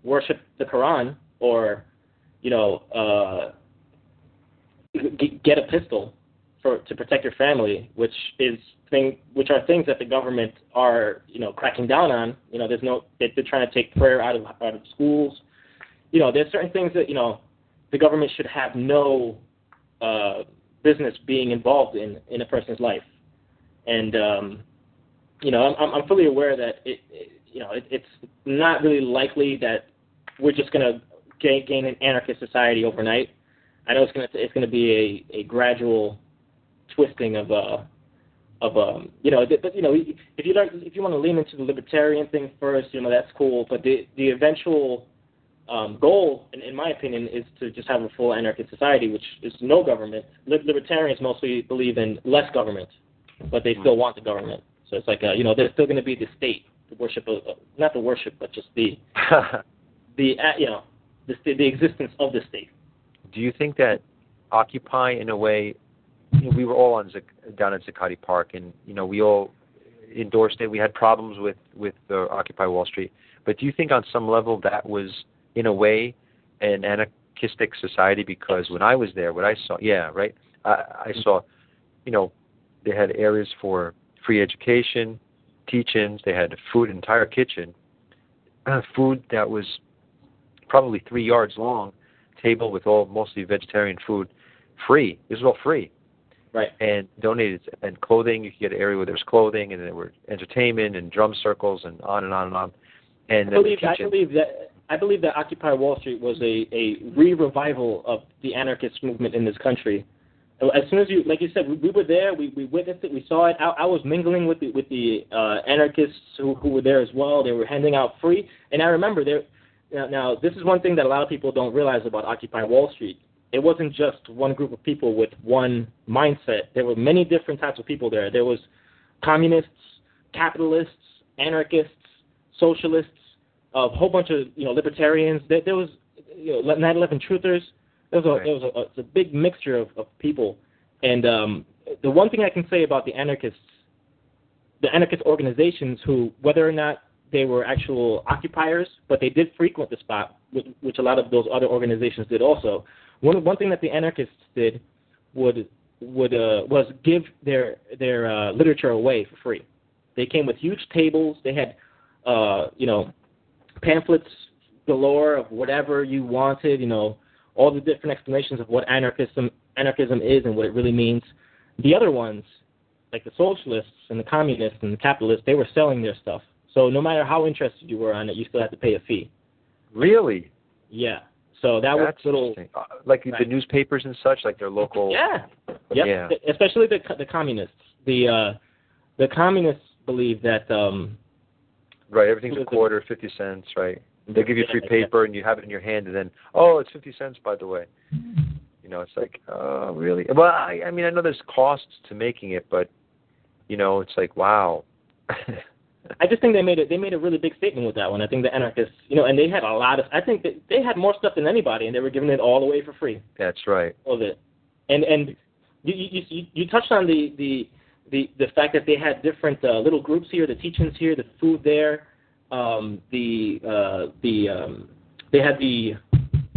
worship the Quran or you know uh, g- get a pistol for to protect your family, which is thing which are things that the government are you know cracking down on. You know, there's no they- they're trying to take prayer out of out of schools. You know, there's certain things that you know the government should have no uh, business being involved in in a person's life, and um, you know I'm I'm fully aware that it, it you know it, it's not really likely that we're just going to gain, gain an anarchist society overnight. I know it's going to it's to be a, a gradual twisting of uh of um you know but you know if you don't if you want to lean into the libertarian thing first you know that's cool but the the eventual um, goal in, in my opinion is to just have a full anarchist society which is no government. Libertarians mostly believe in less government but they still want the government. So it's like uh, you know there's still going to be the state the worship of uh, not the worship but just the the uh, you know the the existence of the state. Do you think that Occupy, in a way, you know, we were all on down at Zuccotti Park, and you know, we all endorsed it. We had problems with with uh, Occupy Wall Street, but do you think on some level that was, in a way, an anarchistic society? Because when I was there, what I saw, yeah, right, I, I saw, you know, they had areas for free education, teach-ins. They had food, entire kitchen, uh, food that was probably three yards long table with all mostly vegetarian food, free. This was all free. Right. And donated and clothing. You could get an area where there was clothing, and there were entertainment and drum circles and on and on and on. And I believe, I believe that I believe that Occupy Wall Street was a, a re-revival of the anarchist movement in this country. As soon as you, like you said, we, we were there, we, we witnessed it, we saw it. I, I was mingling with the with the uh, anarchists who, who were there as well. They were handing out free, and I remember there. Now, now, this is one thing that a lot of people don't realize about Occupy Wall Street. It wasn't just one group of people with one mindset. There were many different types of people there. There was communists, capitalists, anarchists, socialists, a whole bunch of you know libertarians. There, there was you know 9/11 truthers. There was a there was a, it's a big mixture of, of people. And um, the one thing I can say about the anarchists the anarchist organizations who, whether or not they were actual occupiers, but they did frequent the spot, which, a lot of those other organizations did also. One one thing that the anarchists did would would uh, was give their their uh, literature away for free. They came with huge tables. They had uh, you know pamphlets galore of whatever you wanted. You know all the different explanations of what anarchism anarchism is and what it really means. The other ones, like the socialists and the communists and the capitalists, they were selling their stuff. So no matter how interested you were on it, you still had to pay a fee. Really? Yeah. So that That's was little. Uh, like Right. the newspapers and such, like their local. Yeah. Yep. Yeah. Especially the the communists. The uh, the communists believe that um, Right. Everything's a quarter, fifty cents. Right. They give you Yeah, free yeah. paper and you have it in your hand, and then oh, it's fifty cents, by the way. You know, it's like, oh, really? Well, I, I mean, I know there's costs to making it, but you know, it's like, wow. I just think they made it. They made a really big statement with that one. I think the anarchists, you know, and they had a lot of. I think that they had more stuff than anybody, and they were giving it all away for free. That's right. All of it. And and you you you, touched on the the the the fact that they had different uh, little groups here, the teachings here, the food there, um, the uh, the um, they had the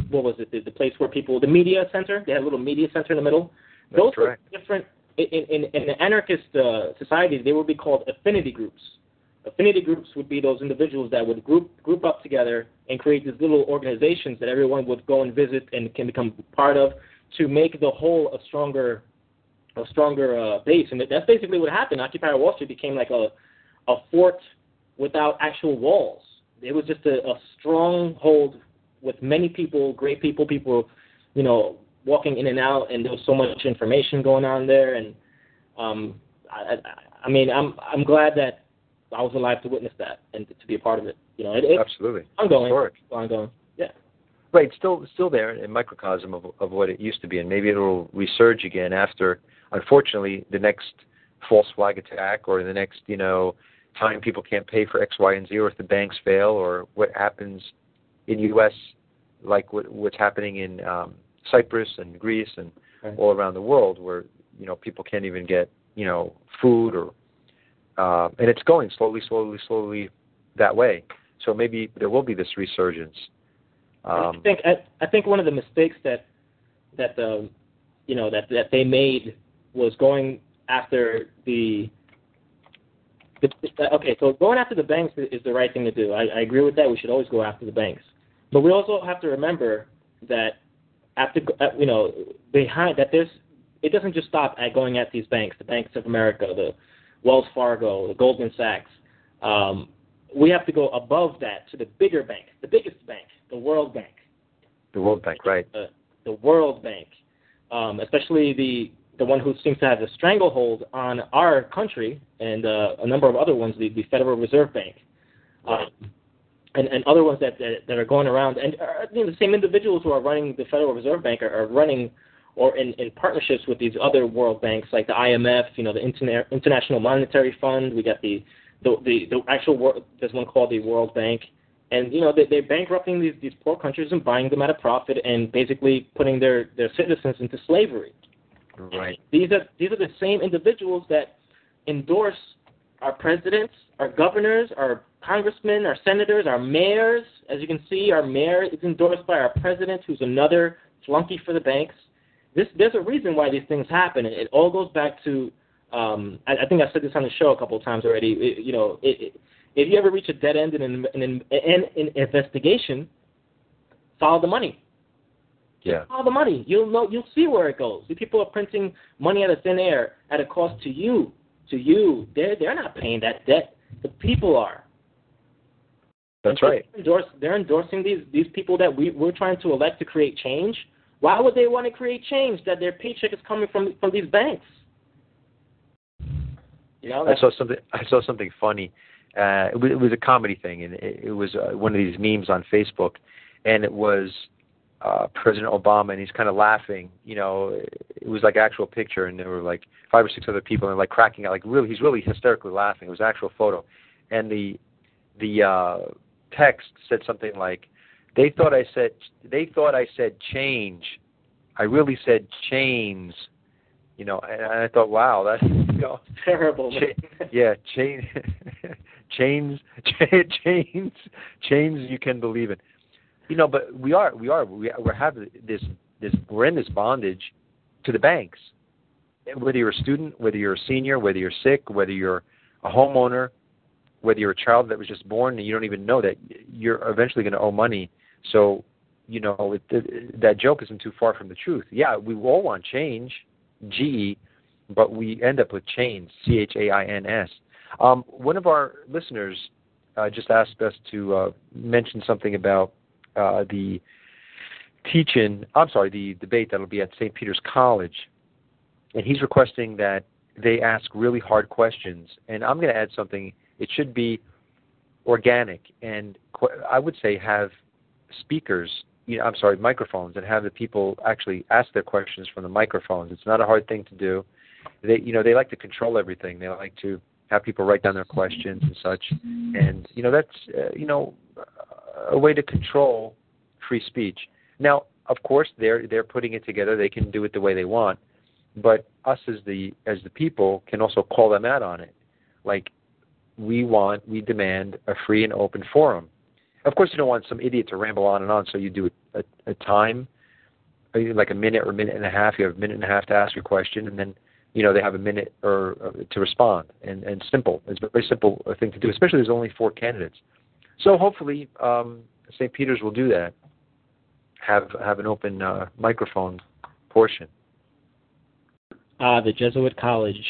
what was it the, the place where people the media center they had a little media center in the middle. That's Those correct. were different in in, in the anarchist uh, society. They would be called affinity groups. Affinity groups would be those individuals that would group group up together and create these little organizations that everyone would go and visit and can become part of to make the whole a stronger a stronger uh, base. And that's basically what happened. Occupy Wall Street became like a a fort without actual walls. It was just a, a stronghold with many people, great people, people, you know, walking in and out, and there was so much information going on there. And um, I, I, I mean, I'm I'm glad that I was alive to witness that and to be a part of it. You know, it, it's Absolutely. ongoing. Historic. Ongoing. Yeah. Right, still still there in microcosm of of what it used to be, and maybe it'll resurge again after, unfortunately, the next false flag attack or the next you know time people can't pay for X, Y, and Z, or if the banks fail, or what happens in U.S. like what, what's happening in um, Cyprus and Greece and Right. all around the world, where you know people can't even get you know food or uh, and it's going slowly, slowly, slowly that way. So maybe there will be this resurgence. I Um, think I, I think one of the mistakes that that the you know that that they made was going after the, the okay so going after the banks is is the right thing to do. I, I agree with that. We should always go after the banks, but we also have to remember that after uh, you know behind that there's it doesn't just stop at going at these banks, the banks of America, the Wells Fargo, the Goldman Sachs. Um, we have to go above that to the bigger bank, the biggest bank, the World Bank the World Bank, right? uh, the World Bank, um, especially the the one who seems to have a stranglehold on our country and uh, a number of other ones, the, the Federal Reserve Bank, um, and and other ones that that, that are going around, and uh, you know, the same individuals who are running the Federal Reserve Bank are, are running or in, in partnerships with these other world banks like the IMF, you know, the Interna- International Monetary Fund. We got the the the, the actual wor- there's one called the World Bank, and you know they, they're bankrupting these these poor countries and buying them at a profit and basically putting their their citizens into slavery. Right. These are these are the same individuals that endorse our presidents, our governors, our congressmen, our senators, our mayors. As you can see, our mayor is endorsed by our president, who's another flunky for the banks. This there's a reason why these things happen. It, it all goes back to um, I, I think I've said this on the show a couple of times already. It, you know, it, if you ever reach a dead end in an, in an, in investigation, follow the money. Yeah. Follow the money. You'll know. You'll see where it goes. The people are printing money out of thin air at a cost to you. To you, they're they're not paying that debt. The people are. That's And right. They're, endorse, they're endorsing these these people that we we're trying to elect to create change. Why would they want to create change? That their paycheck is coming from from these banks. You know, I saw something. I saw something funny. Uh, it, was, it was a comedy thing, and it, it was uh, one of these memes on Facebook, and it was uh, President Obama, and he's kind of laughing. You know, it was like actual picture, and there were like five or six other people, and like cracking out, like really, he's really hysterically laughing. It was an actual photo, and the the uh, text said something like, "They thought I said they thought I said change. I really said chains." You know, and I thought, wow, that's you know, terrible. Cha- yeah, chain, chains, chains, chains. You can believe it. You know, but we are, we are, we we have this, this, we're in this bondage to the banks. Whether you're a student, whether you're a senior, whether you're sick, whether you're a homeowner, whether you're a child that was just born and you don't even know that you're eventually going to owe money. So, you know, it, it, that joke isn't too far from the truth. Yeah, we all want change, G, but we end up with chains, C H A I N S. Um, one of our listeners uh, just asked us to uh, mention something about uh, the teaching. I'm sorry, the debate that'll be at St. Peter's College, and he's requesting that they ask really hard questions. And I'm going to add something. It should be organic, and I would say have speakers. You know, I'm sorry, microphones, and have the people actually ask their questions from the microphones. It's not a hard thing to do. They, you know, they like to control everything. They like to have people write down their questions and such. And you know, that's uh, you know, a way to control free speech. Now, of course, they're they're putting it together. They can do it the way they want, but us as the as the people can also call them out on it. Like we want, we demand a free and open forum. Of course, you don't want some idiot to ramble on and on, so you do a, a time, like a minute or a minute and a half. You have a minute and a half to ask your question, and then you know they have a minute or uh, to respond. And and simple, it's a very simple thing to do, especially there's only four candidates. So hopefully, um, St. Peter's will do that. Have have an open uh, microphone portion. Ah, uh, the Jesuit College.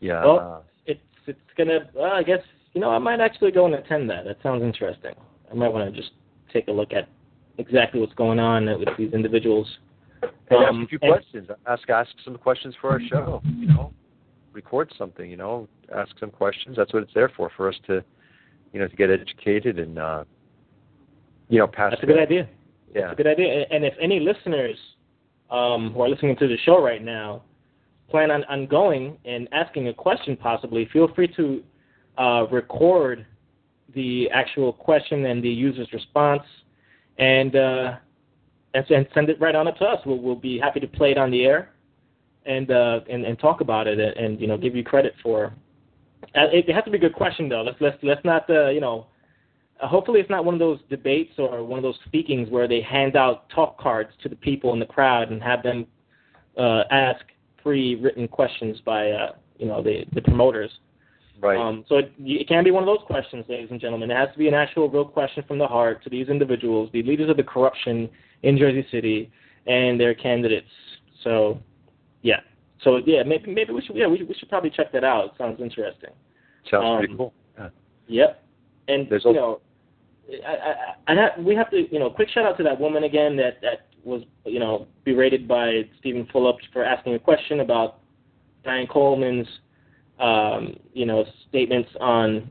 Yeah. Well, uh, it's it's gonna. Well, I guess you know I might actually go and attend that. That sounds interesting. I might want to just take a look at exactly what's going on with these individuals. And um, ask a few questions. Ask ask some questions for our show. You know, record something. You know, ask some questions. That's what it's there for. For us to, you know, to get educated and, uh, you know, pass. That's a good idea. Yeah. That's a good idea. And if any listeners um, who are listening to the show right now plan on, on going and asking a question, possibly, feel free to uh, record the actual question and the user's response, and uh, and, and send it right on up to us. We'll, we'll be happy to play it on the air and uh, and, and talk about it and, and you know give you credit for. Uh, it, it has to be a good question though. Let's let's let's not uh, you know. Uh, hopefully, it's not one of those debates or one of those speakings where they hand out talk cards to the people in the crowd and have them uh, ask pre-written questions by you know the the promoters. Right. Um, so it, it can be one of those questions, ladies and gentlemen. It has to be an actual, real question from the heart to these individuals, the leaders of the corruption in Jersey City, and their candidates. So, yeah. So yeah, maybe maybe we should yeah we we should probably check that out. It sounds interesting. Sounds um, pretty cool. Yeah. Yep. And There's you also- know, I, I, I have, we have to you know quick shout out to that woman again that that was you know berated by Stephen Fulop for asking a question about Diane Coleman's um, you know statements on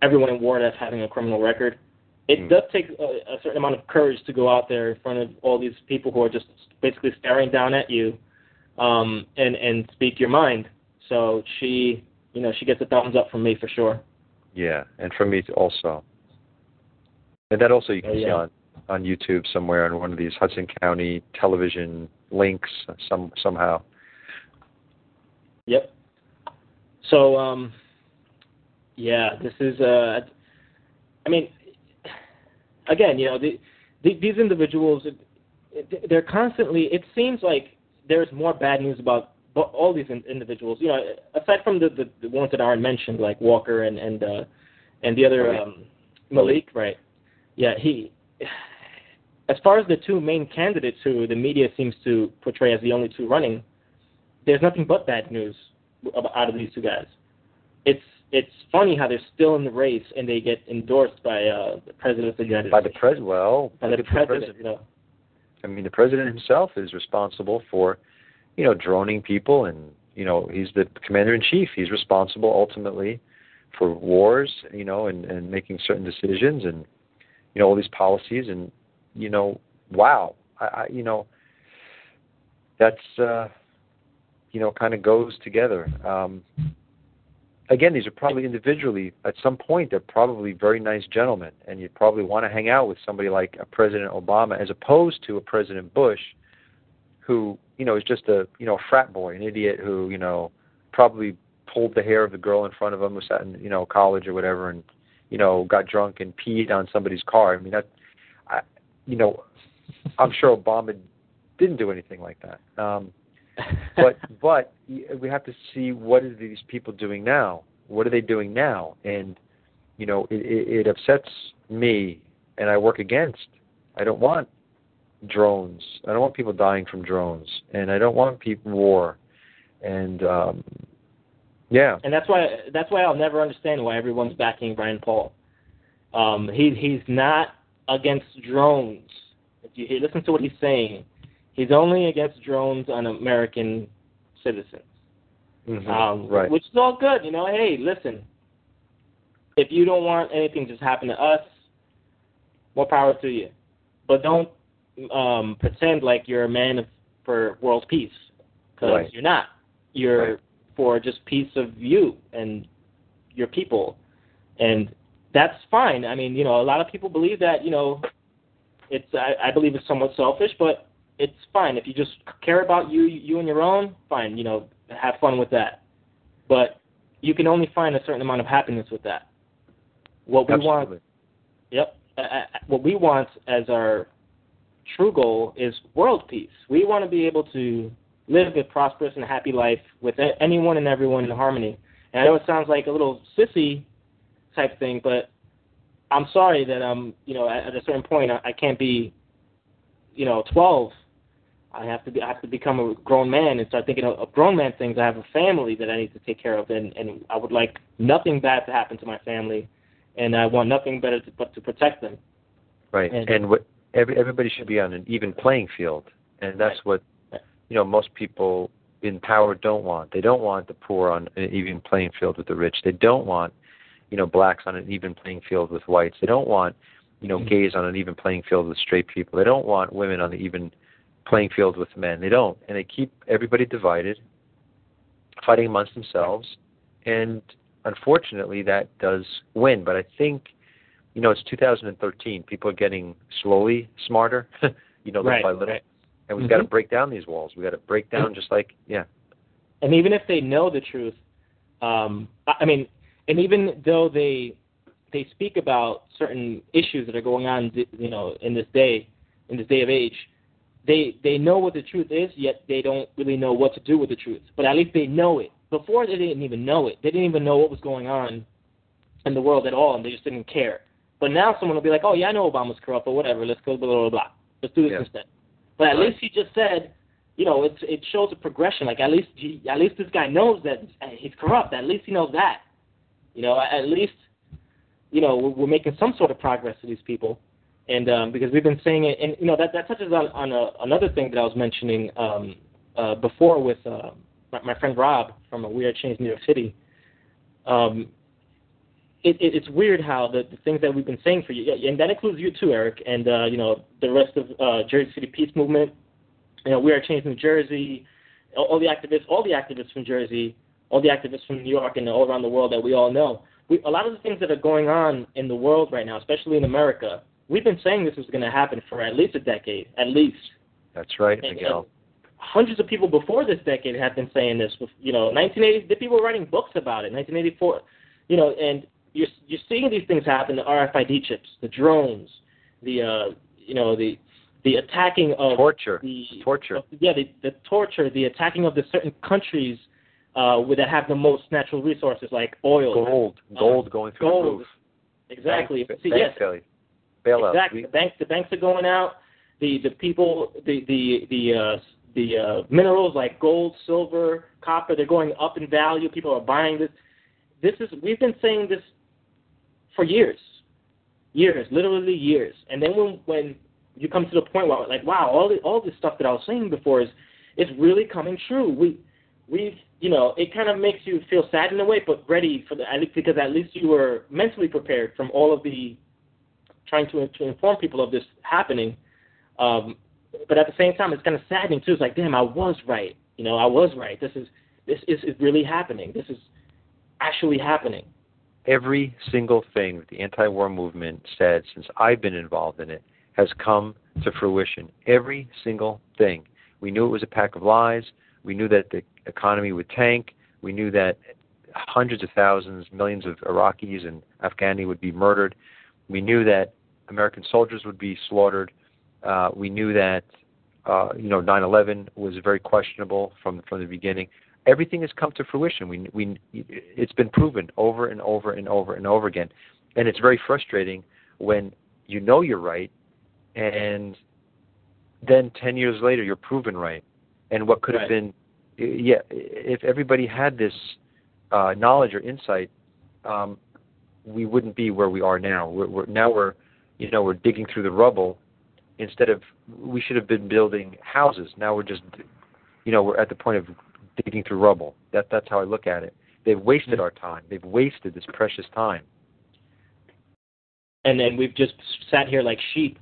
everyone in Ward F having a criminal record. It Mm. does take a, a certain amount of courage to go out there in front of all these people who are just basically staring down at you um, and and speak your mind. So she, you know, she gets a thumbs up from me for sure. Yeah, and from me also. And that also you can Oh, see yeah. on on YouTube somewhere on one of these Hudson County television links some somehow. Yep. So, um, yeah, this is. Uh, I mean, again, you know, the, the, these individuals, they're constantly. It seems like there's more bad news about bo- all these in, individuals. You know, aside from the, the the ones that aren't mentioned, like Walker and and uh, and the other um, Malik, right? Yeah, he. As far as the two main candidates who the media seems to portray as the only two running, there's nothing but bad news out of these two guys. It's it's funny how they're still in the race and they get endorsed by uh, the president of the United By the pres well, by the at president, president. you know. I mean, the president himself is responsible for, you know, droning people, and you know, he's the commander in chief. He's responsible ultimately for wars, you know, and and making certain decisions, and you know, all these policies, and you know, wow, I, I you know, that's uh, you know, kind of goes together. Um, again, these are probably individually at some point they're probably very nice gentlemen, and you probably want to hang out with somebody like a President Obama as opposed to a President Bush, who you know is just a you know frat boy, an idiot who you know probably pulled the hair of the girl in front of him who sat in you know college or whatever, and you know got drunk and peed on somebody's car. I mean that, I, you know, I'm sure Obama didn't do anything like that. Um, but but we have to see what are these people doing now? What are they doing now? And you know, it, it, it upsets me, and I work against. I don't want drones. I don't want people dying from drones, and I don't want people war. And um, yeah, and that's why that's why I'll never understand why everyone's backing Rand Paul. Um, he he's not against drones. If you listen to what he's saying, he's only against drones on American citizens. Mm-hmm. Um, right. Which is all good, you know. Hey, listen, if you don't want anything to happen to us, more power to you. But don't um, pretend like you're a man of, for world peace, because Right. you're not. You're Right. for just peace of you and your people, and that's fine. I mean, you know, a lot of people believe that. You know, it's I, I believe it's somewhat selfish, but it's fine if you just care about you, you and your own. Fine, you know, have fun with that. But you can only find a certain amount of happiness with that. What we want Yep. Uh, uh, what we want as our true goal is world peace. We want to be able to live a prosperous and happy life with anyone and everyone in harmony. And I know it sounds like a little sissy type thing, but I'm sorry that um you know at, at a certain point I, I can't be you know 12. I have to be I have to become a grown man and start thinking of, grown man things. I have a family that I need to take care of, and and I would like nothing bad to happen to my family, and I want nothing better to, but to protect them. Right. And- And, what every, everybody should be on an even playing field, and that's what you know most people in power don't want. They don't want the poor on an even playing field with the rich. They don't want you know blacks on an even playing field with whites. They don't want you know mm-hmm. gays on an even playing field with straight people. They don't want women on the even playing field with men. They don't, and they keep everybody divided, fighting amongst themselves, and unfortunately that does win. But I think you know, it's 2013. People are getting slowly smarter, you know, little Right, by little. right. And we've got to Mhm. break down these walls. We've got to break down just like, yeah. and even if they know the truth, um, I I mean, and even though they they speak about certain issues that are going on, you know, in this day, in this day of age, they they know what the truth is, yet they don't really know what to do with the truth. But at least they know it. Before they didn't even know it. They didn't even know what was going on in the world at all, and they just didn't care. But now someone will be like, "Oh yeah, I know Obama's corrupt, but whatever. Let's go blah blah blah. Let's do this Yeah. instead." But at Right. least he just said, you know, it's it shows a progression. Like at least he, at least this guy knows that he's corrupt. At least he knows that. You know, at least you know we're, we're making some sort of progress to these people, and um, because we've been saying it, and you know that that touches on on a, another thing that I was mentioning um, uh, before with uh, my, my friend Rob from We Are Change New York City. Um, it, it, it's weird how the, the things that we've been saying for you, and that includes you too, Eric, and uh, you know the rest of uh, Jersey City Peace Movement. You know, we are changing New Jersey, all, all the activists, all the activists from Jersey, all the activists from New York, and all around the world that we all know. We, a lot of the things that are going on in the world right now, especially in America, we've been saying this was going to happen for at least a decade, at least. That's right, And- Miguel. Hundreds of people before this decade have been saying this. You know, 1980, the people were writing books about it. 1984, you know, and you're you're seeing these things happen: the RFID chips, the drones, the uh, you know, the the attacking of Torture. the Torture. of- yeah, the, the torture, the attacking of the certain countries uh, with, that have the most natural resources like oil, Gold. Gold going through gold. the roof. Exactly. Bank, See, bank yes, failure. Bailouts. Exactly. The banks, the banks are going out. The the people, the the the uh, the uh, minerals like gold, silver, copper, they're going up in value. People are buying this. This is we've been saying this for years, years, literally years. And then when when you come to the point where like, wow, all the, all this stuff that I was saying before is is really coming true. We we've you know it kind of makes you feel sad in a way, but ready for the at least because at least you were mentally prepared from all of the trying to to inform people of this happening. Um, but at the same time, it's kind of saddening too. It's like, damn, I was right. You know, I was right. This is this is, is really happening. This is actually happening. every single thing that the anti-war movement said since I've been involved in it has come to fruition. Every single thing. We knew it was a pack of lies. We knew that the economy would tank. We knew that hundreds of thousands, millions of Iraqis and Afghani would be murdered. We knew that American soldiers would be slaughtered. Uh, we knew that uh, you know 9/11 was very questionable from from the beginning. Everything has come to fruition. We we it's been proven over and over and over and over again, and it's very frustrating when you know you're right, and then 10 years later you're proven right. And what could right. have been, yeah, if everybody had this uh, knowledge or insight, um, we wouldn't be where we are now. We're, we're, now we're, you know, we're digging through the rubble instead of we should have been building houses. Now we're just, you know, we're at the point of digging through rubble. That that's how I look at it. They've wasted our time. They've wasted this precious time. And then we've just sat here like sheep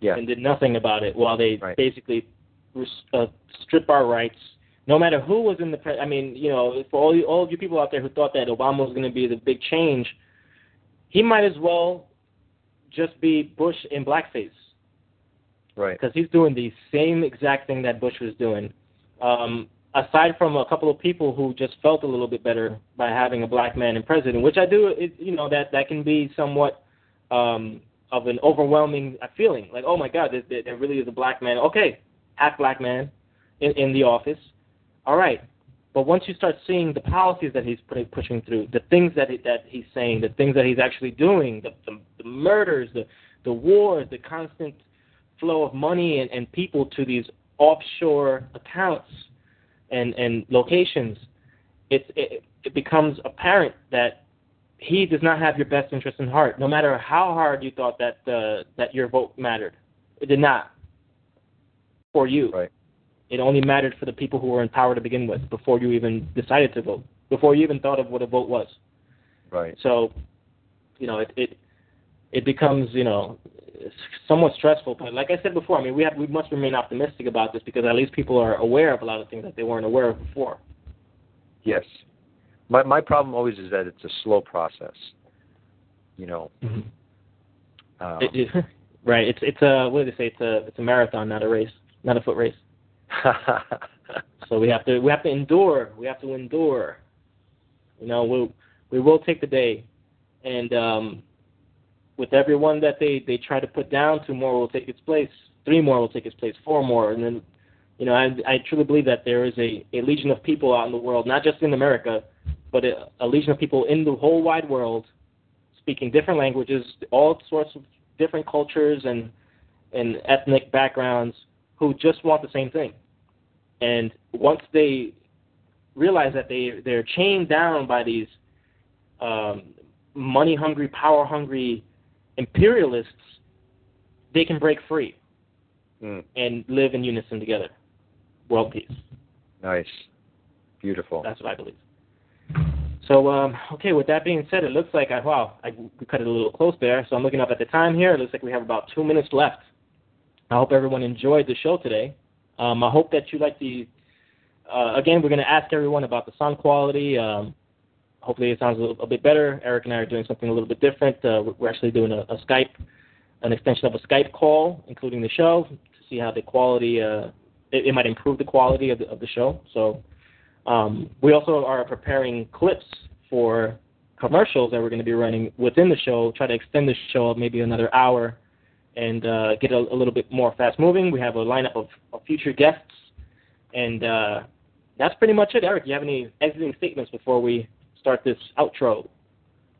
yeah. and did nothing about it while they right. basically uh, strip our rights. No matter who was in the, pre- I mean, you know, for all you, all of you people out there who thought that Obama was going to be the big change, he might as well just be Bush in blackface. Right. Because he's doing the same exact thing that Bush was doing. Um, aside from a couple of people who just felt a little bit better by having a black man in president, which I do, it, you know, that that can be somewhat um, of an overwhelming feeling. Like, oh my God, there, there really is a black man. Okay, half black man in, in the office. All right. But once you start seeing the policies that he's pushing through, the things that he, that he's saying, the things that he's actually doing, the, the, the murders, the the wars, the constant flow of money and, and people to these offshore accounts and and locations, it, it it becomes apparent that he does not have your best interest in heart. No matter how hard you thought that uh, that your vote mattered, it did not for you. Right. It only mattered for the people who were in power to begin with, before you even decided to vote, before you even thought of what a vote was. Right. So, you know, it it it becomes you know somewhat stressful. But like I said before, I mean, we have we must remain optimistic about this because at least people are aware of a lot of things that they weren't aware of before. Yes. My my problem always is that it's a slow process. You know. Mm-hmm. Um, it, it, right. It's it's a what do they say? It's a it's a marathon, not a race, not a foot race. so we have to we have to endure. We have to endure. You know, we we will take the day, and um, with everyone that they they try to put down, two more will take its place. Three more will take its place. Four more, and then, you know, I I truly believe that there is a a legion of people out in the world, not just in America, but a, a legion of people in the whole wide world, speaking different languages, all sorts of different cultures and and ethnic backgrounds, who just want the same thing. And once they realize that they they're chained down by these um, money hungry, power hungry imperialists, they can break free mm. and live in unison together. World peace. Nice. Beautiful. That's what I believe. So, um, okay, with that being said, it looks like, I, wow, I cut it a little close there. So I'm looking up at the time here. It looks like we have about two minutes left. I hope everyone enjoyed the show today. Um, I hope that you like the, uh, again, we're going to ask everyone about the sound quality. Um, hopefully it sounds a, little, a bit better. Eric and I are doing something a little bit different. Uh, we're actually doing a, a Skype, an extension of a Skype call, including the show, to see how the quality, uh, it, it might improve the quality of the, of the show. So um, we also are preparing clips for commercials that we're going to be running within the show, try to extend the show maybe another hour and uh, get a, a, little bit more fast moving. We have a lineup of, of future guests. And uh, that's pretty much it. Eric, do you have any exiting statements before we start this outro?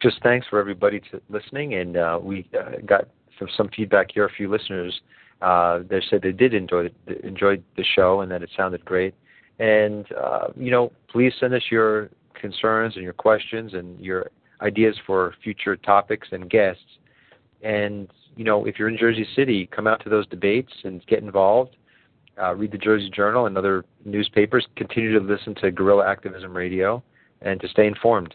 Just thanks for everybody to listening, and uh, we uh, got some, feedback here. A few listeners uh, they said they did enjoy the, enjoyed the show and that it sounded great. And uh, you know, please send us your concerns and your questions and your ideas for future topics and guests. And you know, if you're in Jersey City, come out to those debates and get involved. Uh, read the Jersey Journal and other newspapers. Continue to listen to Guerrilla Activism Radio and to stay informed.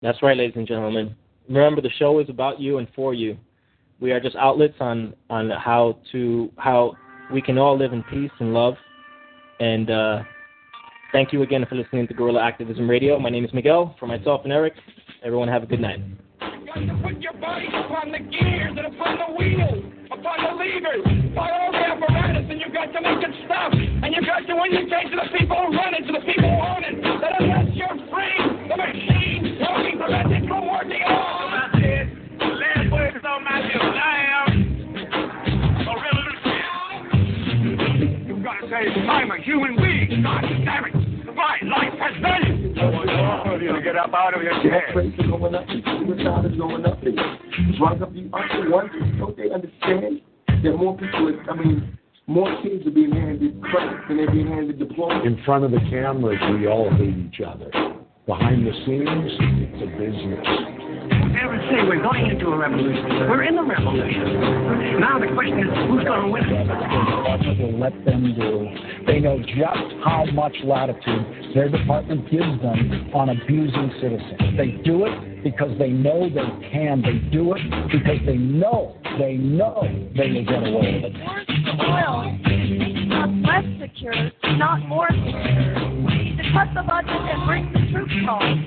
That's right, ladies and gentlemen. Remember, the show is about you and for you. We are just outlets on on how to how we can all live in peace and love. And uh, thank you again for listening to Guerrilla Activism Radio. My name is Miguel. For myself and Eric, everyone have a good night. Got to put your body upon the gears and upon the wheels, upon the levers, by all the apparatus, and you've got to make it stop. And you got to indicate to the people who run it, to the people who own it, that unless you're free, the machine will be prevented from working. That's it. The last word on. I am a revolutionary. You've got to say, I'm a human being. God damn it. My life has value. Get up out of your chair. Rates going up. Suicide is going up. Drug abuse. One, don't they understand that more people, are, I mean, more kids are being handed credit than they're being handed diplomas? In front of the cameras, we all hate each other. Behind the scenes, it's a business. Ever say we're going into a revolution? We're in a revolution. Now the question is, who's going to win it? will let them do. They know just how much latitude their department gives them on abusing citizens. They do it because they know they can. They do it because they know, they know they will get away with it. Oil, not less secure, not more secure. We need To cut the budget and bring the troops home.